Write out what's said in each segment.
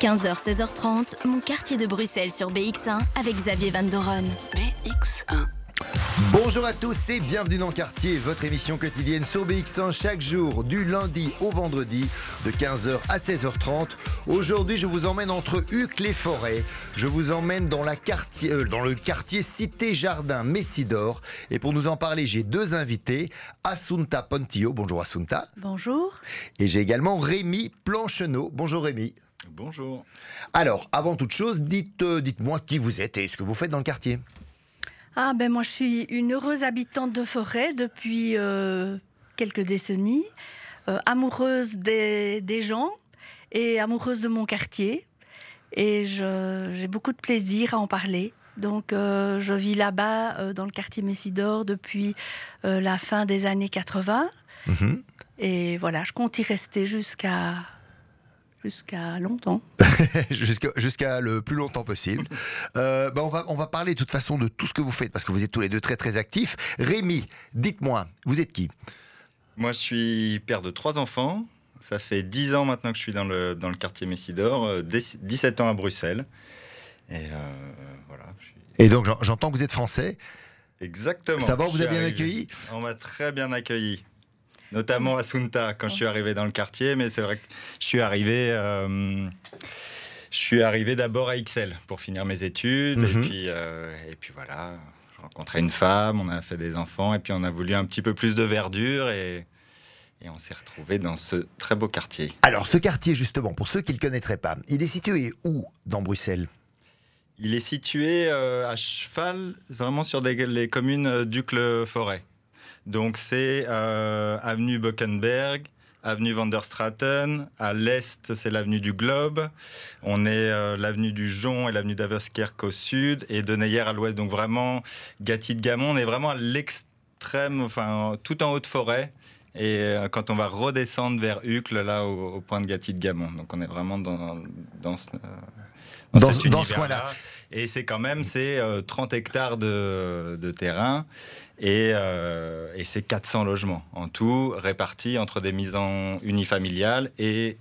15h, 16h30, mon quartier de Bruxelles sur BX1 avec Xavier Van Doren. BX1. Bonjour à tous et bienvenue dans Quartier, votre émission quotidienne sur BX1 chaque jour du lundi au vendredi de 15h à 16h30. Aujourd'hui, je vous emmène entre Hucle et Forêt. Je vous emmène dans, la quartier, euh, dans le quartier Cité Jardin Messidor. Et pour nous en parler, j'ai deux invités. Assunta Pontillo. Bonjour Assunta. Bonjour. Et j'ai également Rémi Plancheneau. Bonjour Rémi. Bonjour. Alors, avant toute chose, dites, euh, dites-moi qui vous êtes et ce que vous faites dans le quartier. Ah ben moi je suis une heureuse habitante de forêt depuis euh, quelques décennies, euh, amoureuse des, des gens et amoureuse de mon quartier. Et je- j'ai beaucoup de plaisir à en parler. Donc euh, je vis là-bas euh, dans le quartier Messidor depuis euh, la fin des années 80. Mhm. Et voilà, je compte y rester jusqu'à jusqu'à longtemps. jusqu'à le plus longtemps possible. Euh, bah, on, va, on va parler de toute façon de tout ce que vous faites parce que vous êtes tous les deux très très actifs. Rémi, dites-moi, vous êtes qui? Moi, je suis père de trois enfants. Ça fait 10 ans maintenant que je suis dans le, dans le quartier Messidor, euh, dix- 17 ans à Bruxelles. Et euh, voilà. je suis- Et donc j'en- j'entends que vous êtes français. Exactement. Ça va, on vous a suis bien accueilli? On m'a très bien accueilli. Notamment à Sunta quand je suis arrivé dans le quartier. Mais c'est vrai que je suis arrivé. euh, je suis arrivé d'abord à XL pour finir mes études. Mhm. Et, puis, euh, et puis voilà, j'ai rencontré une femme, on a fait des enfants. Et puis on a voulu un petit peu plus de verdure. Et, et on s'est retrouvé dans ce très beau quartier. Alors ce quartier justement, pour ceux qui ne le connaîtraient pas, il est situé où dans Bruxelles? Il est situé euh, à cheval, vraiment sur des, les communes d'Ucle-Forêt. Donc c'est euh, avenue Buckenberg, avenue Van der Straten. À l'est, c'est l'avenue du Globe. On est euh, l'avenue du Jon et l'avenue d'Aveskerk au sud et de Neyer à l'ouest. Donc vraiment, Gatti de Gamon, on est vraiment à l'extrême, enfin tout en haute forêt. Et euh, quand on va redescendre vers Ucle, là, au, au point de Gatti de Gamon. Donc on est vraiment dans, dans ce, euh, Dans ce- dans ce univers-là. coin-là. Et c'est quand même c'est euh, 30 hectares de, de terrain et, euh, et c'est 400 logements en tout, répartis entre des maisons unifamiliales et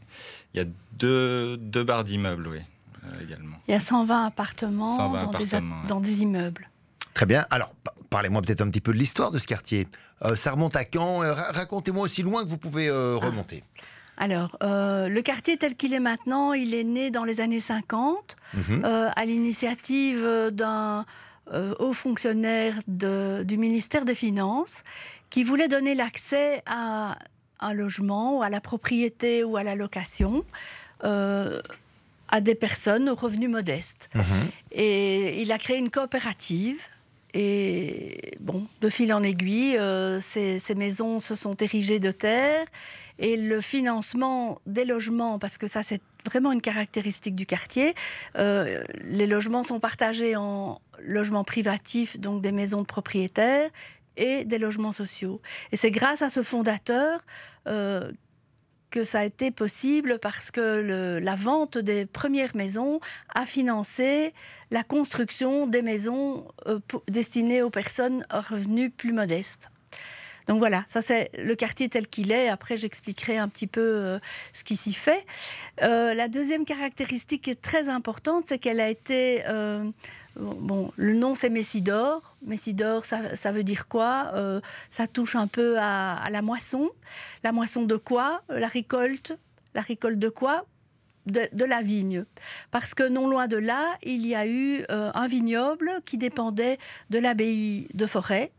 il y a deux, deux barres d'immeubles, oui, euh, également. Il y a 120 appartements, 120 dans, des, a- appartements, ouais. dans des immeubles. Très bien. Alors pa- parlez-moi peut-être un petit peu de l'histoire de ce quartier. Euh, ça remonte à quand? Euh, ra- Racontez-moi aussi loin que vous pouvez euh, remonter. Alors, euh, le quartier tel qu'il est maintenant, il est né dans les années 50, Mhm. euh, à l'initiative euh, d'un euh, haut fonctionnaire de- du ministère des Finances qui voulait donner l'accès à un logement ou à la propriété ou à la location à des personnes aux revenus modestes. Mhm. Et il a créé une coopérative. Et bon, de fil en aiguille, euh, ces, ces maisons se sont érigées de terre. Et le financement des logements, parce que ça c'est vraiment une caractéristique du quartier, euh, les logements sont partagés en logements privatifs, donc des maisons de propriétaires, et des logements sociaux. Et c'est grâce à ce fondateur euh, que ça a été possible parce que la vente des premières maisons a financé la construction des maisons euh, destinées aux personnes à revenus plus modestes. Donc voilà, ça c'est le quartier tel qu'il est. Après, j'expliquerai un petit peu euh, ce qui s'y fait. Euh, la deuxième caractéristique est très importante, c'est qu'elle a été... euh, bon, le nom c'est Messidor. Messidor, ça, ça veut dire quoi Ça touche un peu à, la moisson. La moisson de quoi La récolte. La récolte de quoi? De, la vigne. Parce que non loin de là, il y a eu un vignoble qui dépendait de l'abbaye de Forêt.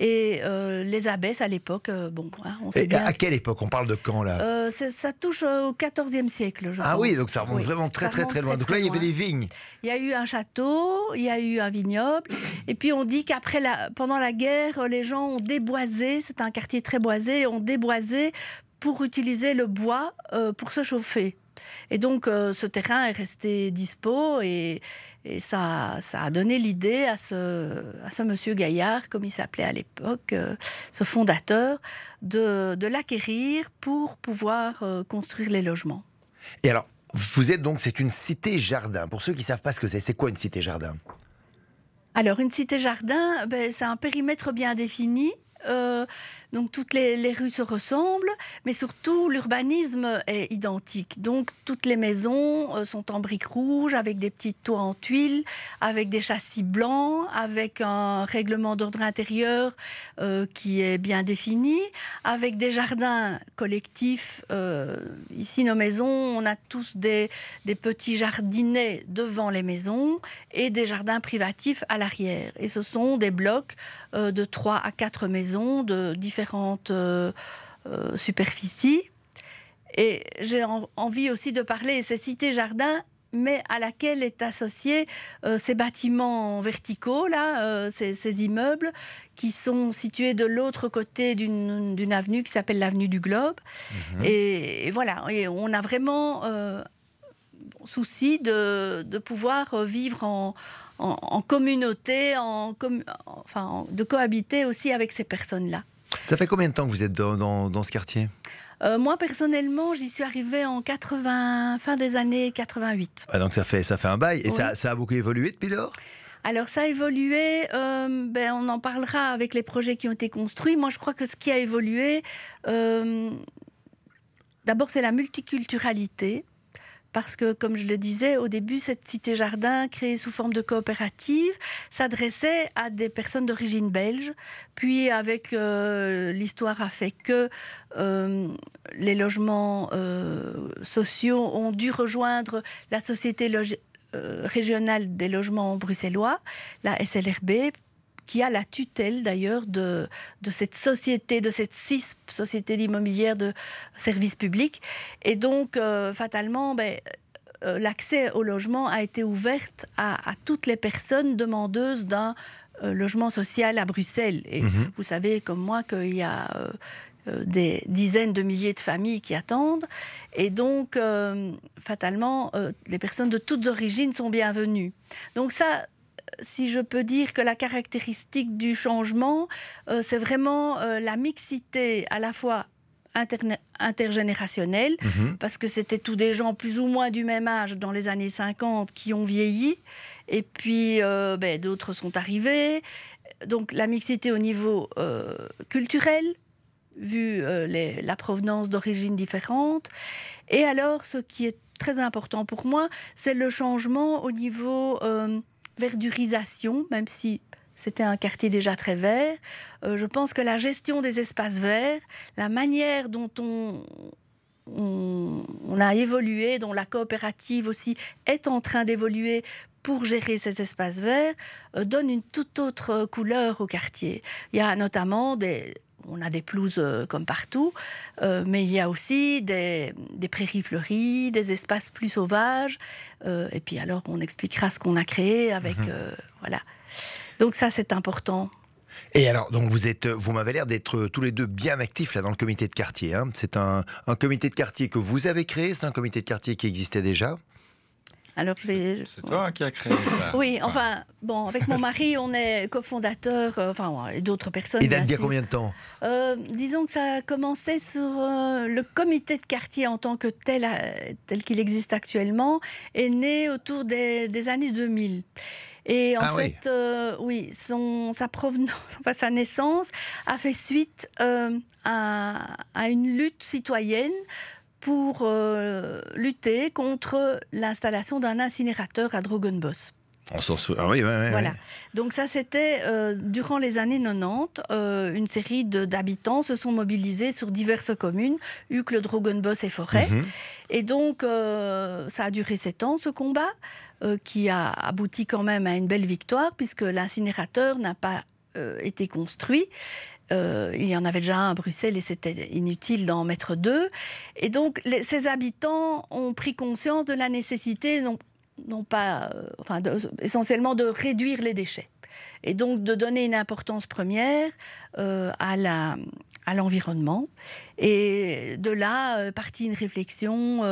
Et euh, les abbesses à l'époque, euh, bon, hein, on sait Et bien. à quelle époque? On parle de quand là? Euh, ça touche au XIVe siècle, je Ah pense. oui, donc ça remonte Oui, vraiment très très très loin. Donc là, il y avait des vignes. Il y a eu un château, il y a eu un vignoble, et puis on dit qu'après la, pendant la guerre, les gens ont déboisé. C'est un quartier très boisé, ont déboisé pour utiliser le bois pour se chauffer. Et donc euh, ce terrain est resté dispo et, et ça, ça a donné l'idée à ce, à ce monsieur Gaillard, comme il s'appelait à l'époque, euh, ce fondateur, de, de l'acquérir pour pouvoir euh, construire les logements. Et alors, vous êtes donc, c'est une cité-jardin. Pour ceux qui ne savent pas ce que c'est, c'est quoi une cité-jardin Alors, une cité-jardin, ben, c'est un périmètre bien défini Euh, donc toutes les, rues se ressemblent, mais surtout l'urbanisme est identique. Donc toutes les maisons euh, sont en briques rouges, avec des petits toits en tuiles, avec des châssis blancs, avec un règlement d'ordre intérieur euh, qui est bien défini, avec des jardins collectifs. Euh, ici, nos maisons, on a tous des, petits jardinets devant les maisons et des jardins privatifs à l'arrière. Et ce sont des blocs de 3 à 4 maisons de différentes euh, euh, superficies. Et j'ai en, envie aussi de parler de ces cités-jardins mais à laquelle est associé euh, ces bâtiments verticaux, là, euh, ces, ces, immeubles, qui sont situés de l'autre côté d'une avenue qui s'appelle l'avenue du Globe. Mmh. Et, et, voilà, et on a vraiment euh, souci de, de, pouvoir vivre en, en, en communauté, en, enfin, de cohabiter aussi avec ces personnes-là. Ça fait combien de temps que vous êtes dans, dans, dans ce quartier? Euh, moi, personnellement, j'y suis arrivée en 80, fin des années 88. Ah, donc ça fait, ça fait un bail. Et oui. ça, ça, a beaucoup évolué depuis lors? Alors ça a évolué, euh, ben, on en parlera avec les projets qui ont été construits. Moi je crois que ce qui a évolué, euh, d'abord c'est la multiculturalité parce que, comme je le disais au début, cette cité-jardin, créée sous forme de coopérative, s'adressait à des personnes d'origine belge. Puis, avec euh, l'histoire a fait que euh, les logements euh, sociaux ont dû rejoindre la Société régionale des logements bruxellois, la SLRB, qui a la tutelle d'ailleurs de, de, cette société, de cette CISP, Société d'immobilière de services publics. Et donc, euh, fatalement, ben, euh, l'accès au logement a été ouvert à, à toutes les personnes demandeuses d'un euh, logement social à Bruxelles. Et -hmm. vous savez, comme moi, qu'il y a des dizaines de milliers de familles qui attendent. Et donc, euh, fatalement, euh, les personnes de toutes origines sont bienvenues. Donc ça, si je peux dire que la caractéristique du changement, euh, c'est vraiment euh, la mixité à la fois intergénérationnelle, -hmm. parce que c'était tous des gens plus ou moins du même âge dans les années 50 qui ont vieilli, et puis euh, ben, d'autres sont arrivés. Donc la mixité au niveau culturel, vu les, la provenance d'origines différentes. Et alors, ce qui est très important pour moi, c'est le changement au niveau verdurisation, même si c'était un quartier déjà très vert. Euh, je pense que la gestion des espaces verts, la manière dont on, on, a évolué, dont la coopérative aussi est en train d'évoluer pour gérer ces espaces verts, euh, donne une toute autre couleur au quartier. Il y a notamment des, on a des pelouses euh, comme partout, euh, mais il y a aussi des, des, prairies fleuries, des espaces plus sauvages. Euh, et puis alors, on expliquera ce qu'on a créé avec. Mmh. voilà. Donc, ça, c'est important. Et alors, donc vous êtes, vous m'avez l'air d'être tous les deux bien actifs là dans le comité de quartier. Hein. C'est un, un, comité de quartier que vous avez créé, c'est un comité de quartier qui existait déjà. Alors, c'est toi qui as créé ça. Oui, enfin, bon, avec mon mari, on est cofondateur, euh, enfin, et d'autres personnes. Et date d'il y a combien de temps? Euh, Disons que ça a commencé sur euh, le comité de quartier en tant que tel, euh, tel qu'il existe actuellement, est né autour des, des années 2000. Et en ah fait, oui, euh, oui son, sa provenance, enfin sa naissance a fait suite euh, à, à, une lutte citoyenne pour euh, lutter contre l'installation d'un incinérateur à Drogenbos. On s'en souvient. Ah oui, ouais, ouais, voilà. Donc ça, c'était euh, durant les années 90. Euh, une série d'habitants se sont mobilisés sur diverses communes, Uccle, Drogenbos et Forêt. Mm -hmm. Et donc, euh, ça a duré sept ans, ce combat, qui a abouti quand même à une belle victoire, puisque l'incinérateur n'a pas été construit. Euh, il y en avait déjà un à Bruxelles et c'était inutile d'en mettre deux. Et donc, ces habitants ont pris conscience de la nécessité, non, pas, euh, enfin, essentiellement de réduire les déchets. Et donc de donner une importance première euh, à la à l'environnement. Et de là, euh, partie une réflexion,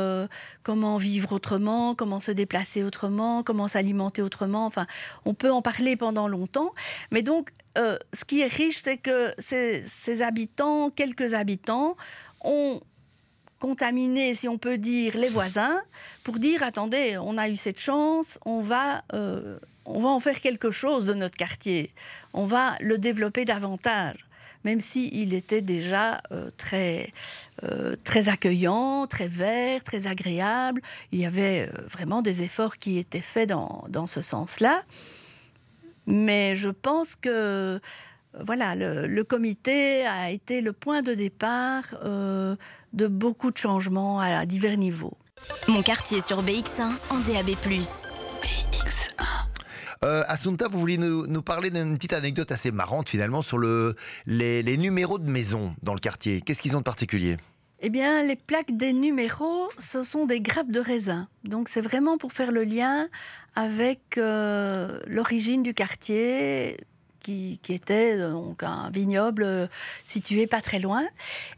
comment vivre autrement, comment se déplacer autrement, comment s'alimenter autrement. Enfin, on peut en parler pendant longtemps. Mais donc, euh, ce qui est riche, c'est que ces, habitants, quelques habitants, ont contaminer, si on peut dire, les voisins pour dire attendez, on a eu cette chance, on va, euh, on va en faire quelque chose de notre quartier, on va le développer davantage. même s'il était déjà très, très accueillant, très vert, très agréable. Il y avait vraiment des efforts qui étaient faits dans ce sens-là. Mais je pense que voilà, le, comité a été le point de départ euh, de beaucoup de changements à, divers niveaux. Mon quartier sur BX1 en DAB+. BX1. Euh, Assunta, vous vouliez nous, parler d'une petite anecdote assez marrante finalement sur le, les, les numéros de maison dans le quartier. Qu'est-ce qu'ils ont de particulier? Eh bien, les plaques des numéros, ce sont des grappes de raisin. Donc, c'est vraiment pour faire le lien avec euh, l'origine du quartier, qui, était euh, donc un vignoble euh, situé pas très loin.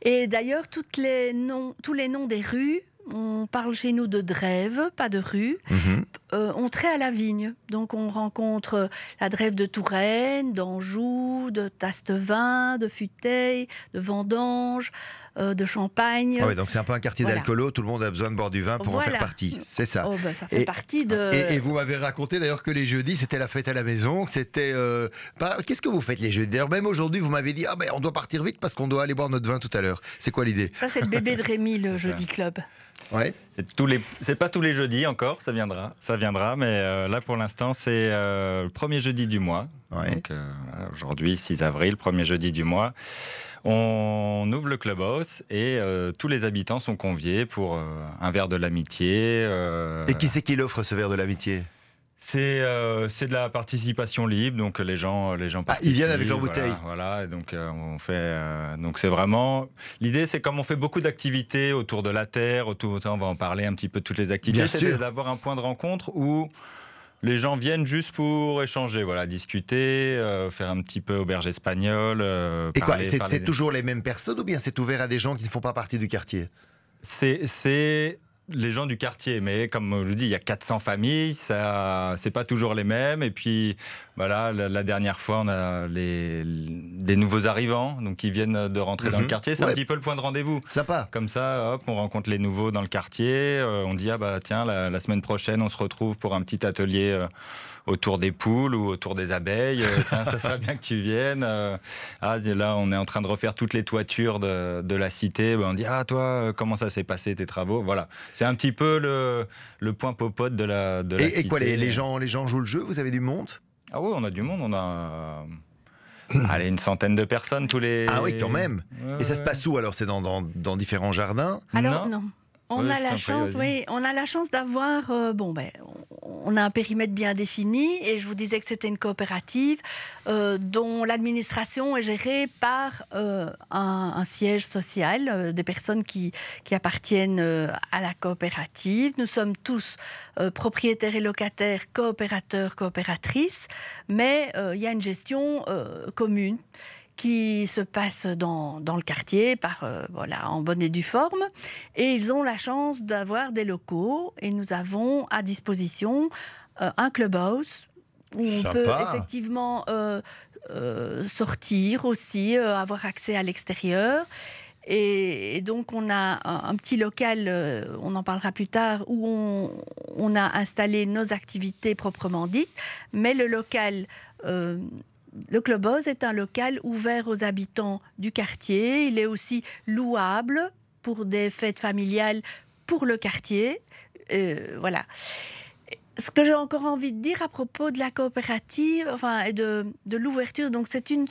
Et d'ailleurs, les noms, tous les noms des rues on parle chez nous de drève, pas de rue. Mhm. Euh, on trait à la vigne. Donc on rencontre la drève de Touraine, d'Anjou, de Tastevin, de Futeil, de Vendange, euh, de Champagne. Ah donc c'est un peu un quartier d'alcoolo, tout le monde a besoin de boire du vin pour en faire partie. C'est ça. Oh, ben, ça fait partie de. Et, vous m'avez raconté d'ailleurs que les jeudis c'était la fête à la maison, que c'était. Euh, Qu'est-ce que vous faites les jeudis? D'ailleurs même aujourd'hui vous m'avez dit ah ben on doit partir vite parce qu'on doit aller boire notre vin tout à l'heure. C'est quoi l'idée? Ça c'est le bébé de Rémi le jeudi club. Ouais. Tous les, c'est pas tous les jeudis encore, ça viendra, ça viendra, mais euh, là pour l'instant c'est euh, le premier jeudi du mois. Donc euh, aujourd'hui 6 avril, premier jeudi du mois, on ouvre le clubhouse et tous les habitants sont conviés pour un verre de l'amitié. et qui c'est qui l'offre ce verre de l'amitié? C'est euh, c'est de la participation libre, donc les gens les gens participent. Ah, ils viennent avec leur bouteille. Voilà, donc euh, on fait euh, donc c'est vraiment l'idée, c'est comme on fait beaucoup d'activités autour de la terre, autour on va en parler un petit peu de toutes les activités, c'est d'avoir un point de rencontre où les gens viennent juste pour échanger, voilà, discuter, faire un petit peu auberge espagnole. Et quoi, c'est toujours les mêmes personnes ou bien c'est ouvert à des gens qui ne font pas partie du quartier? C'est les gens du quartier, mais comme je vous dis, il y a 400 familles, ça, c'est pas toujours les mêmes. Et puis, voilà, la, dernière fois, on a les, des nouveaux arrivants, donc qui viennent de rentrer dans le mhm. quartier. C'est un petit peu le point de rendez-vous. Sympa. Comme ça, hop, on rencontre les nouveaux dans le quartier. Euh, on dit ah bah tiens, la, semaine prochaine, on se retrouve pour un petit atelier. Euh, autour des poules ou autour des abeilles. Euh, ça serait bien que tu viennes. Euh. ah, là, on est en train de refaire toutes les toitures de, la cité. Ben, on dit, ah, toi, euh, comment ça s'est passé tes travaux? Voilà. C'est un petit peu le, le point popote de la, de et, cité. Et quoi, les, gens, les gens jouent le jeu? Vous avez du monde? Ah oui, on a du monde. On a. Allez, une centaine de personnes tous les. Ah oui, quand même. Et ça se passe où alors? C'est dans, dans, dans, différents jardins? Alors non. On a la chance, oui, on a la chance d'avoir, euh, bon ben, on a un périmètre bien défini et je vous disais que c'était une coopérative euh, dont l'administration est gérée par euh, un, siège social, des personnes qui, qui appartiennent à la coopérative. Nous sommes tous propriétaires et locataires, coopérateurs, coopératrices, mais il y a une gestion commune qui se passe dans, dans le quartier par, euh, voilà, en bonne et due forme. Et ils ont la chance d'avoir des locaux et nous avons à disposition euh, un clubhouse où on peut effectivement euh, sortir aussi, avoir accès à l'extérieur. Et, donc on a un, petit local, on en parlera plus tard, où on, on, a installé nos activités proprement dites, mais le local le Clubhouse est un local ouvert aux habitants du quartier. Il est aussi louable pour des fêtes familiales pour le quartier. Euh, voilà. Ce que j'ai encore envie de dire à propos de la coopérative, enfin, et de, l'ouverture, donc c'est une,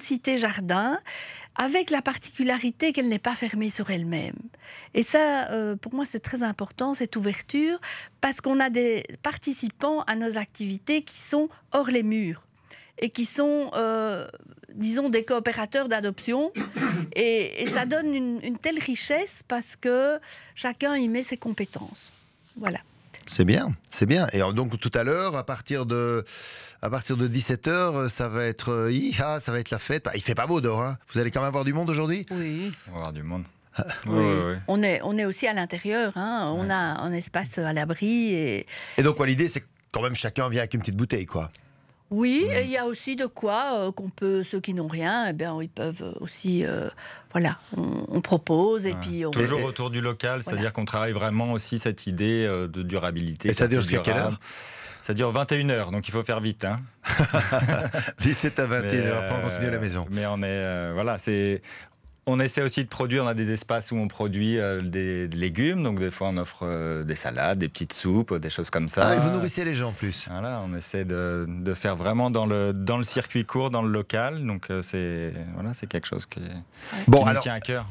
cité jardin avec la particularité qu'elle n'est pas fermée sur elle-même. Et ça, euh, pour moi, c'est très important, cette ouverture, parce qu'on a des participants à nos activités qui sont hors les murs et qui sont, euh, disons, des coopérateurs d'adoption. Et, ça donne une, telle richesse parce que chacun y met ses compétences. Voilà. C'est bien, c'est bien. Et donc tout à l'heure, à partir de à partir de 17h, ça va être euh, ça va être la fête. Il fait pas beau dehors, hein. Vous allez quand même avoir du monde aujourd'hui? Oui. On va avoir du monde. oui. On, est, on est aussi à l'intérieur, hein. on a un espace à l'abri. Et... et donc l'idée c'est que quand même chacun vient avec une petite bouteille quoi. Oui, et il y a aussi de quoi euh, qu'on peut, ceux qui n'ont rien, eh bien, ils peuvent aussi, euh, voilà, on, propose et puis on... Toujours autour du local, c'est-à-dire qu'on travaille vraiment aussi cette idée euh, de durabilité. Et ça dure jusqu'à quelle heure Ça dure 21 heures, donc il faut faire vite. Hein. 17 à 21 Mais, heures, après on continue à la euh, maison. Mais on est, euh, voilà, c'est. On essaie aussi de produire, on a des espaces où on produit euh, des légumes, donc des fois on offre euh, des salades, des petites soupes, des choses comme ça. Ah, et vous nourrissez les gens en plus. Voilà, on essaie de, de faire vraiment dans le, dans le circuit court, dans le local, donc euh, c'est voilà, c'est quelque chose qui, Bon, qui nous tient à cœur.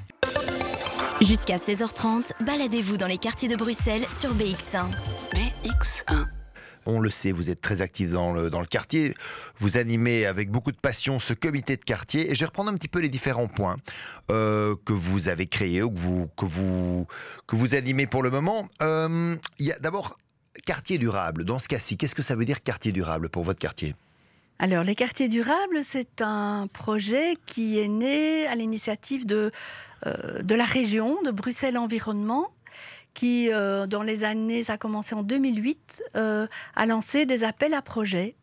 Jusqu'à 16h30, baladez-vous dans les quartiers de Bruxelles sur BX1. BX1. On le sait, vous êtes très actifs dans le, dans le quartier. Vous animez avec beaucoup de passion ce comité de quartier. Et je vais reprendre un petit peu les différents points euh, que vous avez créés ou que vous, que vous, que vous animez pour le moment. Euh, d'abord quartier durable. Dans ce cas-ci, qu'est-ce que ça veut dire quartier durable pour votre quartier? Alors, les quartiers durables, c'est un projet qui est né à l'initiative de, euh, de la région, de Bruxelles Environnement, qui, euh, dans les années, ça a commencé en 2008, euh, a lancé des appels à projets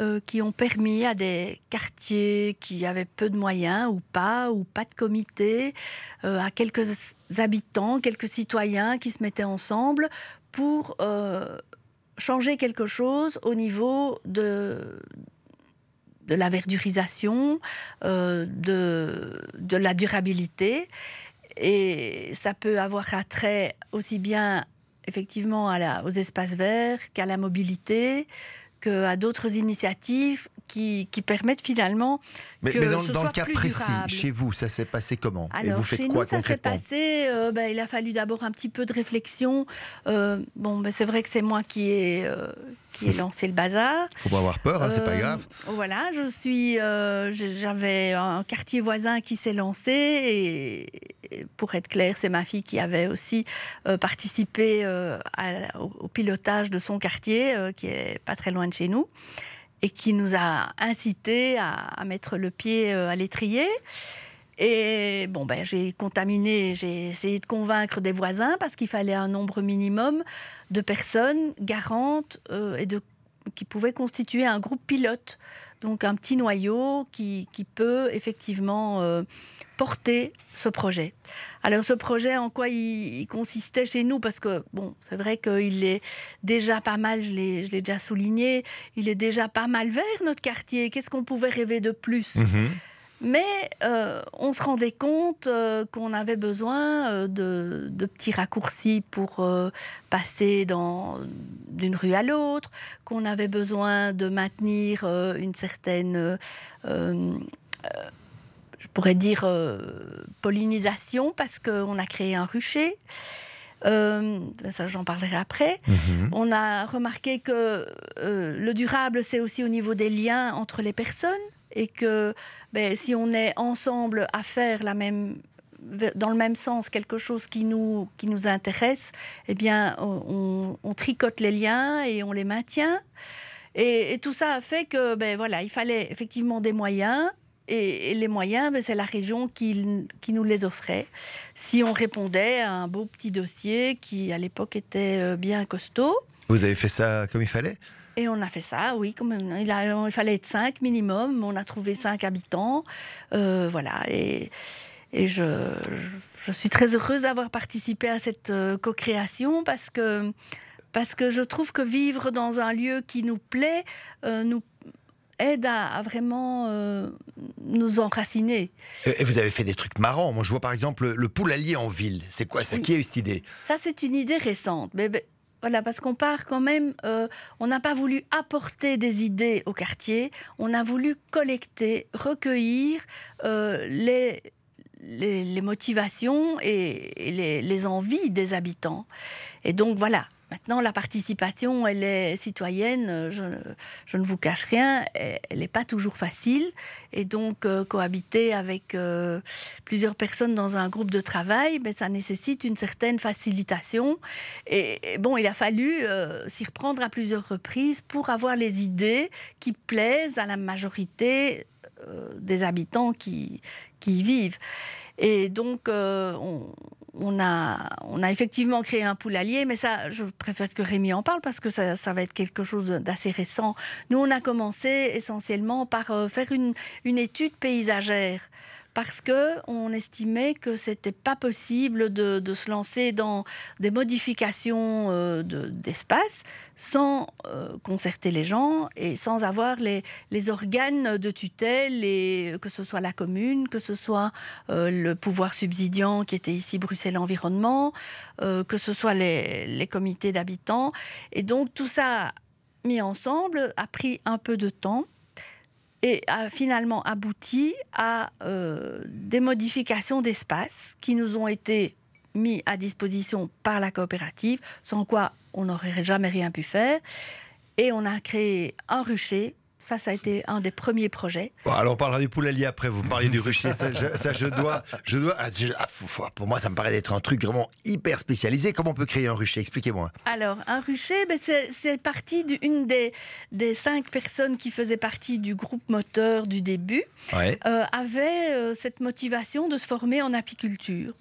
euh, qui ont permis à des quartiers qui avaient peu de moyens ou pas, ou pas de comité, à quelques habitants, quelques citoyens qui se mettaient ensemble pour changer quelque chose au niveau de, de la verdurisation, de, de la durabilité. Et ça peut avoir attrait aussi bien effectivement à la- aux espaces verts qu'à la mobilité, qu'à d'autres initiatives qui, qui permettent finalement Mais, que mais dans, ce dans le cas plus précis, durable. chez vous, ça s'est passé comment? Et Alors, vous faites chez quoi nous, ça s'est concrètement? passé. euh, ben, il a fallu d'abord un petit peu de réflexion. Euh, bon, ben, c'est vrai que c'est moi qui ai, euh, qui ai lancé le bazar. Faut pas avoir peur, hein, c'est pas Euh, grave. Voilà, je suis. euh, J'avais un quartier voisin qui s'est lancé et, et pour être clair, c'est ma fille qui avait aussi euh, participé à- au, au pilotage de son quartier, qui est pas très loin de chez nous, et qui nous a incité à, à mettre le pied à l'étrier. Et bon, ben, j'ai contaminé, j'ai essayé de convaincre des voisins parce qu'il fallait un nombre minimum de personnes garantes euh, et de, qui pouvaient constituer un groupe pilote. Donc un petit noyau qui, peut effectivement euh, porter ce projet. Alors ce projet, en quoi il, consistait chez nous? Parce que, bon, c'est vrai qu'il est déjà pas mal, je l'ai je l'ai déjà souligné, il est déjà pas mal vert notre quartier. Qu'est-ce qu'on pouvait rêver de plus? Mhm. Mais euh, on se rendait compte euh, qu'on avait besoin euh, de, de petits raccourcis pour euh, passer d'une rue à l'autre, qu'on avait besoin de maintenir une certaine, je pourrais dire, pollinisation, parce qu'on a créé un rucher. Euh, ça, j'en parlerai après. Mhm. On a remarqué que euh, le durable, c'est aussi au niveau des liens entre les personnes et que ben, si on est ensemble à faire la même dans le même sens quelque chose qui nous, qui nous intéresse, eh bien, on, tricote les liens et on les maintient. Et, tout ça a fait que, ben voilà, il fallait effectivement des moyens. Et, et les moyens, ben, c'est la région qui, qui nous les offrait. Si on répondait à un beau petit dossier qui, à l'époque, était euh, bien costaud. Vous avez fait ça comme il fallait? Et on a fait ça, oui. Comme il, a- il fallait être cinq minimum. On a trouvé cinq habitants. Euh, voilà. Et, et je, je suis très heureuse d'avoir participé à cette euh, co-création parce que, parce que je trouve que vivre dans un lieu qui nous plaît euh, nous aide à, à vraiment euh, nous enraciner. Et vous avez fait des trucs marrants. Moi, je vois par exemple le poulailler en ville. C'est quoi ça? Oui. Qui a eu cette idée? Ça, c'est une idée récente. Mais, voilà, parce qu'on part quand même. euh, on n'a pas voulu apporter des idées au quartier. On a voulu collecter, recueillir euh, les, motivations et, les envies des habitants. Et donc voilà. Maintenant, la participation, elle est citoyenne, euh, je, ne vous cache rien, elle n'est pas toujours facile. Et donc, euh, cohabiter avec euh, plusieurs personnes dans un groupe de travail, ben, ça nécessite une certaine facilitation. Et, bon, il a fallu s'y reprendre à plusieurs reprises pour avoir les idées qui plaisent à la majorité des habitants qui, qui y vivent. Et donc, on, on a, on a effectivement créé un poulailler, mais ça, je préfère que Rémi en parle parce que ça, ça va être quelque chose d'assez récent. Nous, on a commencé essentiellement par euh, faire une, une étude paysagère parce que on estimait que c'était pas possible de, se lancer dans des modifications euh, d'espace sans euh, concerter les gens et sans avoir les, organes de tutelle, que ce soit la commune, que ce soit euh, le pouvoir subsidiant qui était ici Bruxelles Environnement, que ce soit les comités d'habitants. Et donc tout ça mis ensemble a pris un peu de temps et a finalement abouti à euh, des modifications d'espace qui nous ont été mis à disposition par la coopérative, sans quoi on n'aurait jamais rien pu faire. Et on a créé un rucher ça, ça a été un des premiers projets. alors on parlera du poulailler après, vous parliez du rucher. ça, je, dois. Je dois ah, ah, pour moi, ça me paraît d'être un truc vraiment hyper spécialisé. Comment on peut créer un rucher Expliquez-moi. Alors, un rucher, ben, c'est parti d'une des, des cinq personnes qui faisaient partie du groupe moteur du début, euh, avait euh, cette motivation de se former en apiculture.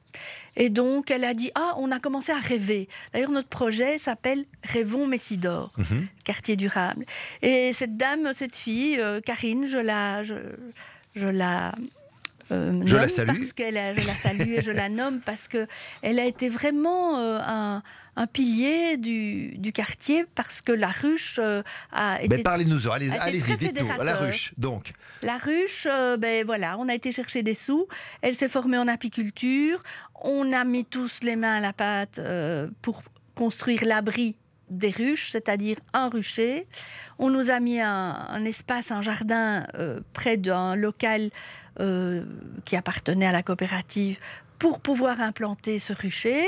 Et donc, elle a dit Ah, on a commencé à rêver. D'ailleurs, notre projet s'appelle Rêvons Messidor, mhm. quartier durable. Et cette dame, cette fille, euh, Karine, je la. Je, je la euh, je la salue. Parce qu'elle, je la salue et je la nomme parce que elle a été vraiment euh, un, un, pilier du, du, quartier parce que la ruche euh, a été. Mais parlez-nous, allez, allez-y, dites-nous. La ruche, donc. La ruche, ben voilà, on a été chercher des sous. Elle s'est formée en apiculture. On a mis tous les mains à la pâte pour construire l'abri des ruches, c'est-à-dire un rucher. On nous a mis un, espace, un jardin euh, près d'un local euh, qui appartenait à la coopérative pour pouvoir implanter ce rucher.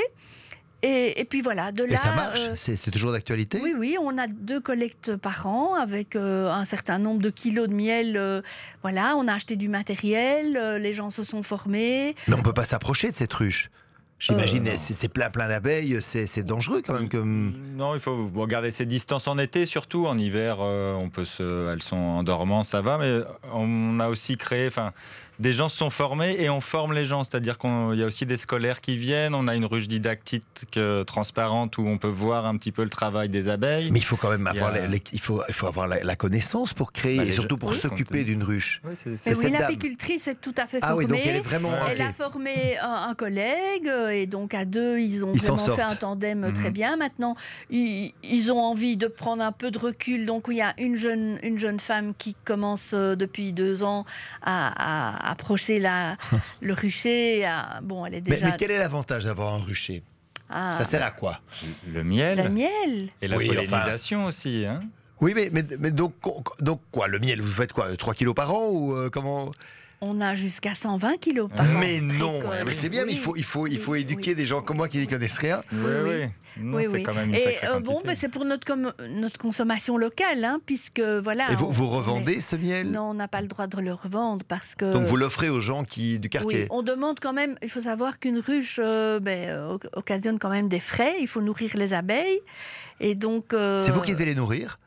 Et, puis voilà, de là. Et ça marche? euh, C'est toujours d'actualité? Oui, oui, on a deux collectes par an avec un certain nombre de kilos de miel. voilà, on a acheté du matériel, les gens se sont formés. Mais on ne peut pas s'approcher de cette ruche J'imagine, euh, c'est plein plein d'abeilles, c'est dangereux quand même. Comme... Non, il faut garder ses distances en été, surtout en hiver. Euh, on peut se, elles sont en dormant, ça va, mais on a aussi créé, enfin, des gens se sont formés et on forme les gens. C'est-à-dire qu'il y a aussi des scolaires qui viennent. On a une ruche didactique euh, transparente où on peut voir un petit peu le travail des abeilles. Mais il faut quand même avoir, il faut, il faut avoir la, connaissance pour créer bah, et surtout pour s'occuper d'une ruche. Oui, oui l'apicultrice est tout à fait formée. Ah oui, donc elle est vraiment. Elle a formé un, collègue et donc à deux, ils ont vraiment fait un tandem très mhm. bien. Maintenant, ils, ils, ont envie de prendre un peu de recul. Donc il y a une jeune, une jeune femme qui commence euh, depuis deux ans à approcher la, le rucher. bon, elle est déjà... mais, quel est l'avantage d'avoir un rucher? Ah. Ça sert à quoi? Le miel. Le miel. Et la pollinisation aussi. Hein oui, mais, mais, donc, donc quoi? Le miel, vous faites quoi? 3 kilos par an ou euh, comment? On a jusqu'à 120 kilos par an. Mais non, mais c'est bien, mais il faut, il faut, il faut éduquer des gens comme moi qui n'y connaissent rien. Oui, oui. Oui, c'est quand même une Et euh, bon, ben, c'est pour notre, notre consommation locale, hein, puisque voilà. Et vous, vous revendez ce miel? Non, on n'a pas le droit de le revendre parce que. Donc vous l'offrez aux gens qui du quartier? Oui, on demande quand même. Il faut savoir qu'une ruche euh, ben, euh, occasionne quand même des frais. Il faut nourrir les abeilles, et donc. c'est vous qui devez les nourrir?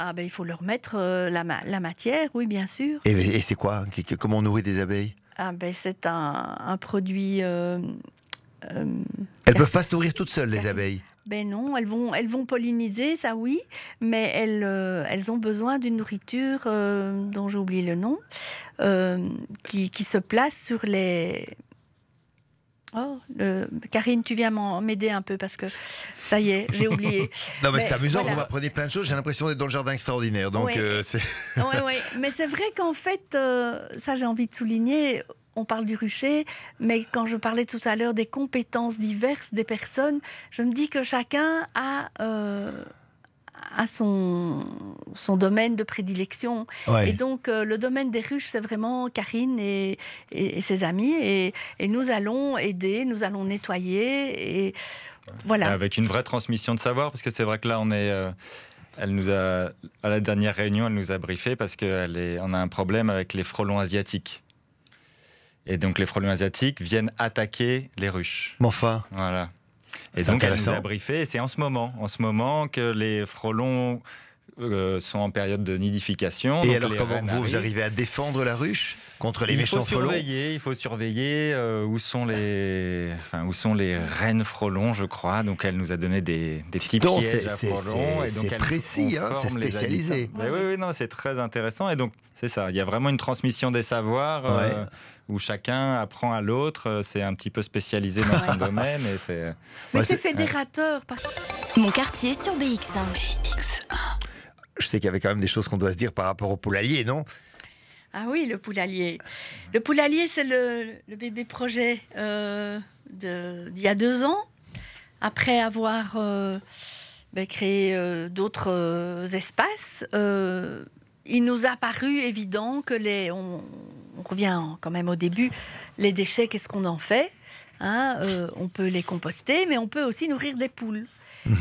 Ah ben il faut leur mettre euh, la, la, matière, oui bien sûr. Et, c'est quoi? Comment on nourrit des abeilles? Ah ben c'est un, un, produit. Euh, euh, elles peuvent pas se nourrir toutes seules les abeilles. Ben non, elles vont, elles vont polliniser, ça oui, mais elles, elles ont besoin d'une nourriture dont j'ai oublié le nom, qui, qui, se place sur les, Oh, Karine, tu viens m'aider un peu parce que ça y est, j'ai oublié. non, mais, c'est amusant, vous m'apprenez plein de choses. J'ai l'impression d'être dans le jardin extraordinaire. Donc, euh, c'est. Mais c'est vrai qu'en fait, euh, ça j'ai envie de souligner. On parle du rucher, mais quand je parlais tout à l'heure des compétences diverses des personnes, je me dis que chacun a euh, à son, son domaine de prédilection. Et donc, euh, le domaine des ruches, c'est vraiment Karine et, et, ses amis. Et, et, nous allons aider, nous allons nettoyer. Et voilà. Avec une vraie transmission de savoir, parce que c'est vrai que là, on est. Euh, elle nous a, à la dernière réunion, elle nous a briefé parce qu'on a un problème avec les frelons asiatiques. Et donc les frelons asiatiques viennent attaquer les ruches. Mais enfin. Voilà. Et donc elle nous a briefé, c'est en ce moment, en ce moment que les frelons euh, sont en période de nidification. Et alors, comment vous, arrivent. arrivez à défendre la ruche contre les il méchants faut frelons surveiller, il faut surveiller euh, où sont les, enfin où sont les reines frelons, je crois. Donc elle nous a donné des, des petits donc, pièges c'est- à frelons. c'est- précis, hein, c'est spécialisé. oui, oui, non, c'est très intéressant. Et donc c'est ça. Il y a vraiment une transmission des savoirs. euh, où chacun apprend à l'autre, Euh, c'est un petit peu spécialisé dans son domaine et Mais Ouais, c'est c'est- fédérateur. parce- Mon quartier sur BX1. Je sais qu'il y avait quand même des choses qu'on doit se dire par rapport au poulailler, non? Ah oui, le poulailler. Le poulailler, c'est le, le bébé projet euh, d'il y a deux ans. Après avoir euh, ben, créé euh, d'autres espaces, il nous a paru évident que les. On, on revient quand même au début. Les déchets, qu'est-ce qu'on en fait Hein, On peut les composter, mais on peut aussi nourrir des poules.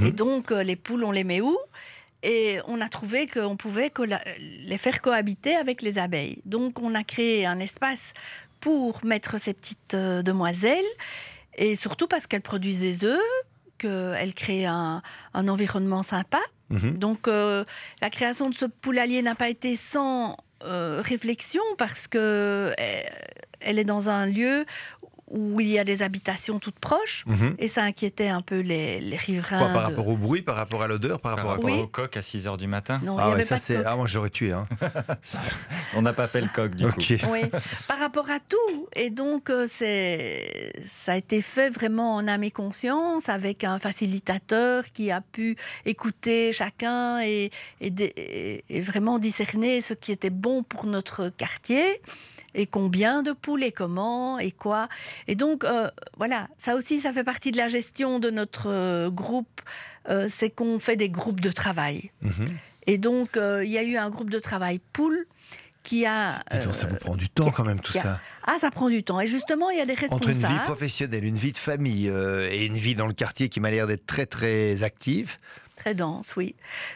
Et donc, les poules, on les met où? Et on a trouvé qu'on pouvait colla- les faire cohabiter avec les abeilles. Donc on a créé un espace pour mettre ces petites euh, demoiselles, et surtout parce qu'elles produisent des œufs, qu'elles créent un, un environnement sympa. Mhm. Donc euh, la création de ce poulailler n'a pas été sans euh, réflexion, parce que euh, elle est dans un lieu où il y a des habitations toutes proches, Mhm. et ça inquiétait un peu les, les riverains. Quoi, par de- rapport au bruit, par rapport à l'odeur, par par rapport à rapport Oui. au coq à 6 heures du matin. Non, Ah ouais, avait ça pas de c'est. Ah, moi j'aurais tué. Hein. On n'a pas fait le coq du coup. ok. Oui, par rapport à tout. Et donc, euh, c'est, ça a été fait vraiment en âme et conscience, avec un facilitateur qui a pu écouter chacun et, et dé- et- et vraiment discerner ce qui était bon pour notre quartier. Et combien de poules et comment et quoi. Et donc, euh, voilà, ça aussi, ça fait partie de la gestion de notre euh, groupe. euh, c'est qu'on fait des groupes de travail. Mhm. Et donc, il y a eu un groupe de travail poule qui a. Euh, ça vous prend du temps quand même tout a- ça. ah, ça prend du temps. Et justement, il y a des Entre une vie responsables. professionnelle, une vie de famille euh, et une vie dans le quartier qui m'a l'air d'être très très active. Très dense, oui.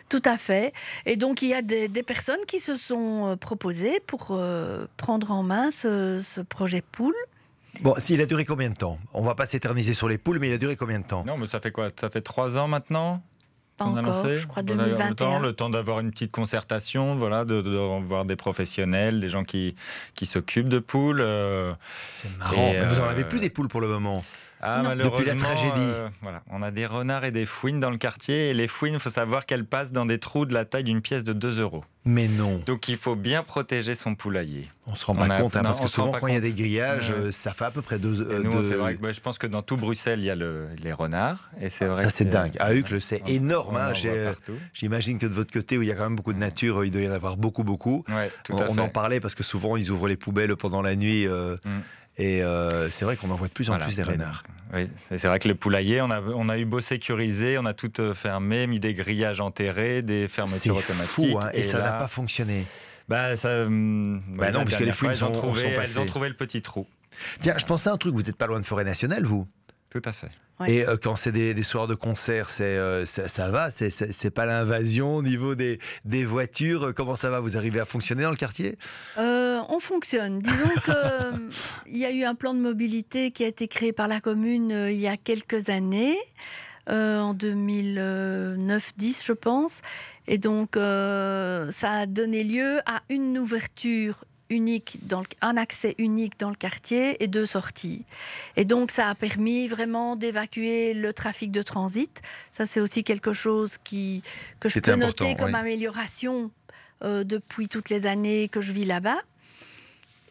Tout à fait. Et donc, il y a des, des personnes qui se sont euh, proposées pour euh, prendre en main ce, ce projet poule. Bon, s'il a duré combien de temps? On va pas s'éterniser sur les poules, mais il a duré combien de temps? Non, mais ça fait quoi? Ça fait trois ans maintenant? Pas a encore, lancé je crois On a eu Le temps, 2021. le temps d'avoir une petite concertation, voilà, de, de voir des professionnels, des gens qui, qui s'occupent de poules. euh, C'est marrant. Et, mais vous en euh, avez plus des poules pour le moment? Ah, Non. malheureusement, Depuis la tragédie. euh, voilà, on a des renards et des fouines dans le quartier. Et les fouines, il faut savoir qu'elles passent dans des trous de la taille d'une pièce de 2 euros. Mais non, Donc il faut bien protéger son poulailler. on se rend On pas a- compte, hein, non, parce que souvent quand il y a des grillages, Ouais. euh, ça fait à peu près deux. Euh, nous, deux- c'est vrai que bah, je pense que dans tout Bruxelles, il y a le- les renards. Et c'est vrai Ça c'est dingue. À Uccle, c'est on- énorme. on hein. euh. J'imagine que de votre côté, où il y a quand même beaucoup de nature, euh, il doit y en avoir beaucoup, beaucoup. Ouais, tout on à on fait. en parlait parce que souvent ils ouvrent les poubelles pendant la nuit. euh, Mm. Et euh, c'est vrai qu'on en voit de plus en Voilà. plus des renards. Oui, c'est vrai que le poulailler, on a, on a eu beau sécuriser, on a tout euh, fermé, mis des grillages enterrés, des fermetures automatiques. fou, hein, et, ça n'a là, pas fonctionné. Bah, ça, hum, Bah non, la puisque les fouines elles ont trouvé, elles ont trouvé le petit trou. Tiens, je pensais à un truc, vous n'êtes pas loin de Forêt Nationale, vous Tout à fait. Ouais. Et euh, quand c'est des, des soirs de concert, c'est, euh, ça, ça va C'est pas l'invasion au niveau des, des voitures Euh, Comment ça va? Vous arrivez à fonctionner dans le quartier? Euh, on fonctionne. Disons que euh, il y a eu un plan de mobilité qui a été créé par la commune euh, il y a quelques années, euh, en 2009-10 je pense, et donc euh, ça a donné lieu à une ouverture unique, dans le- un accès unique dans le quartier et deux sorties. Et donc ça a permis vraiment d'évacuer le trafic de transit. Ça c'est aussi quelque chose qui que je peux noter comme oui. amélioration euh, depuis toutes les années que je vis là-bas.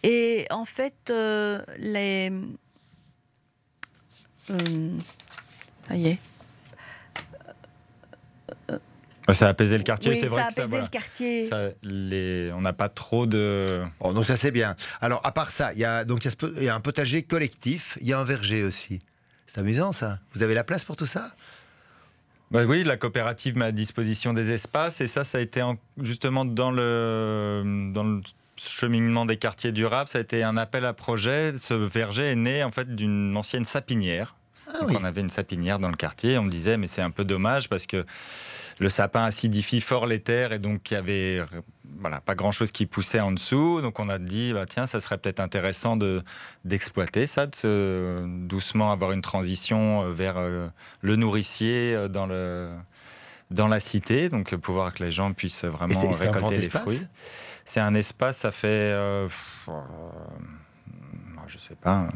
Et en fait, euh, les. Euh, ça y est. Ça a apaisé le quartier, oui, c'est vrai ça a que ça, apaisé voilà. le quartier. Ça, les, on n'a pas trop de. Oh, donc ça c'est bien. Alors à part ça, il y a donc il y a y un potager collectif, il y a un verger aussi. C'est amusant ça. Vous avez la place pour tout ça? Bah oui, la coopérative met à disposition des espaces et ça, ça a été en- justement dans le, dans le cheminement des quartiers durables, ça a été un appel à projet. Ce verger est né en fait d'une ancienne sapinière. Ah Donc, oui. On avait une sapinière dans le quartier. On me disait, mais c'est un peu dommage parce que le sapin acidifie fort les terres et donc il y avait voilà, pas grand chose qui poussait en dessous. Donc on a dit, bah, tiens, ça serait peut-être intéressant de, d'exploiter ça, de se- doucement avoir une transition euh, vers euh, le nourricier euh, dans le, dans la cité, donc pouvoir que les gens puissent vraiment récolter les fruits. C'est un espace, ça fait, euh, euh, je sais pas.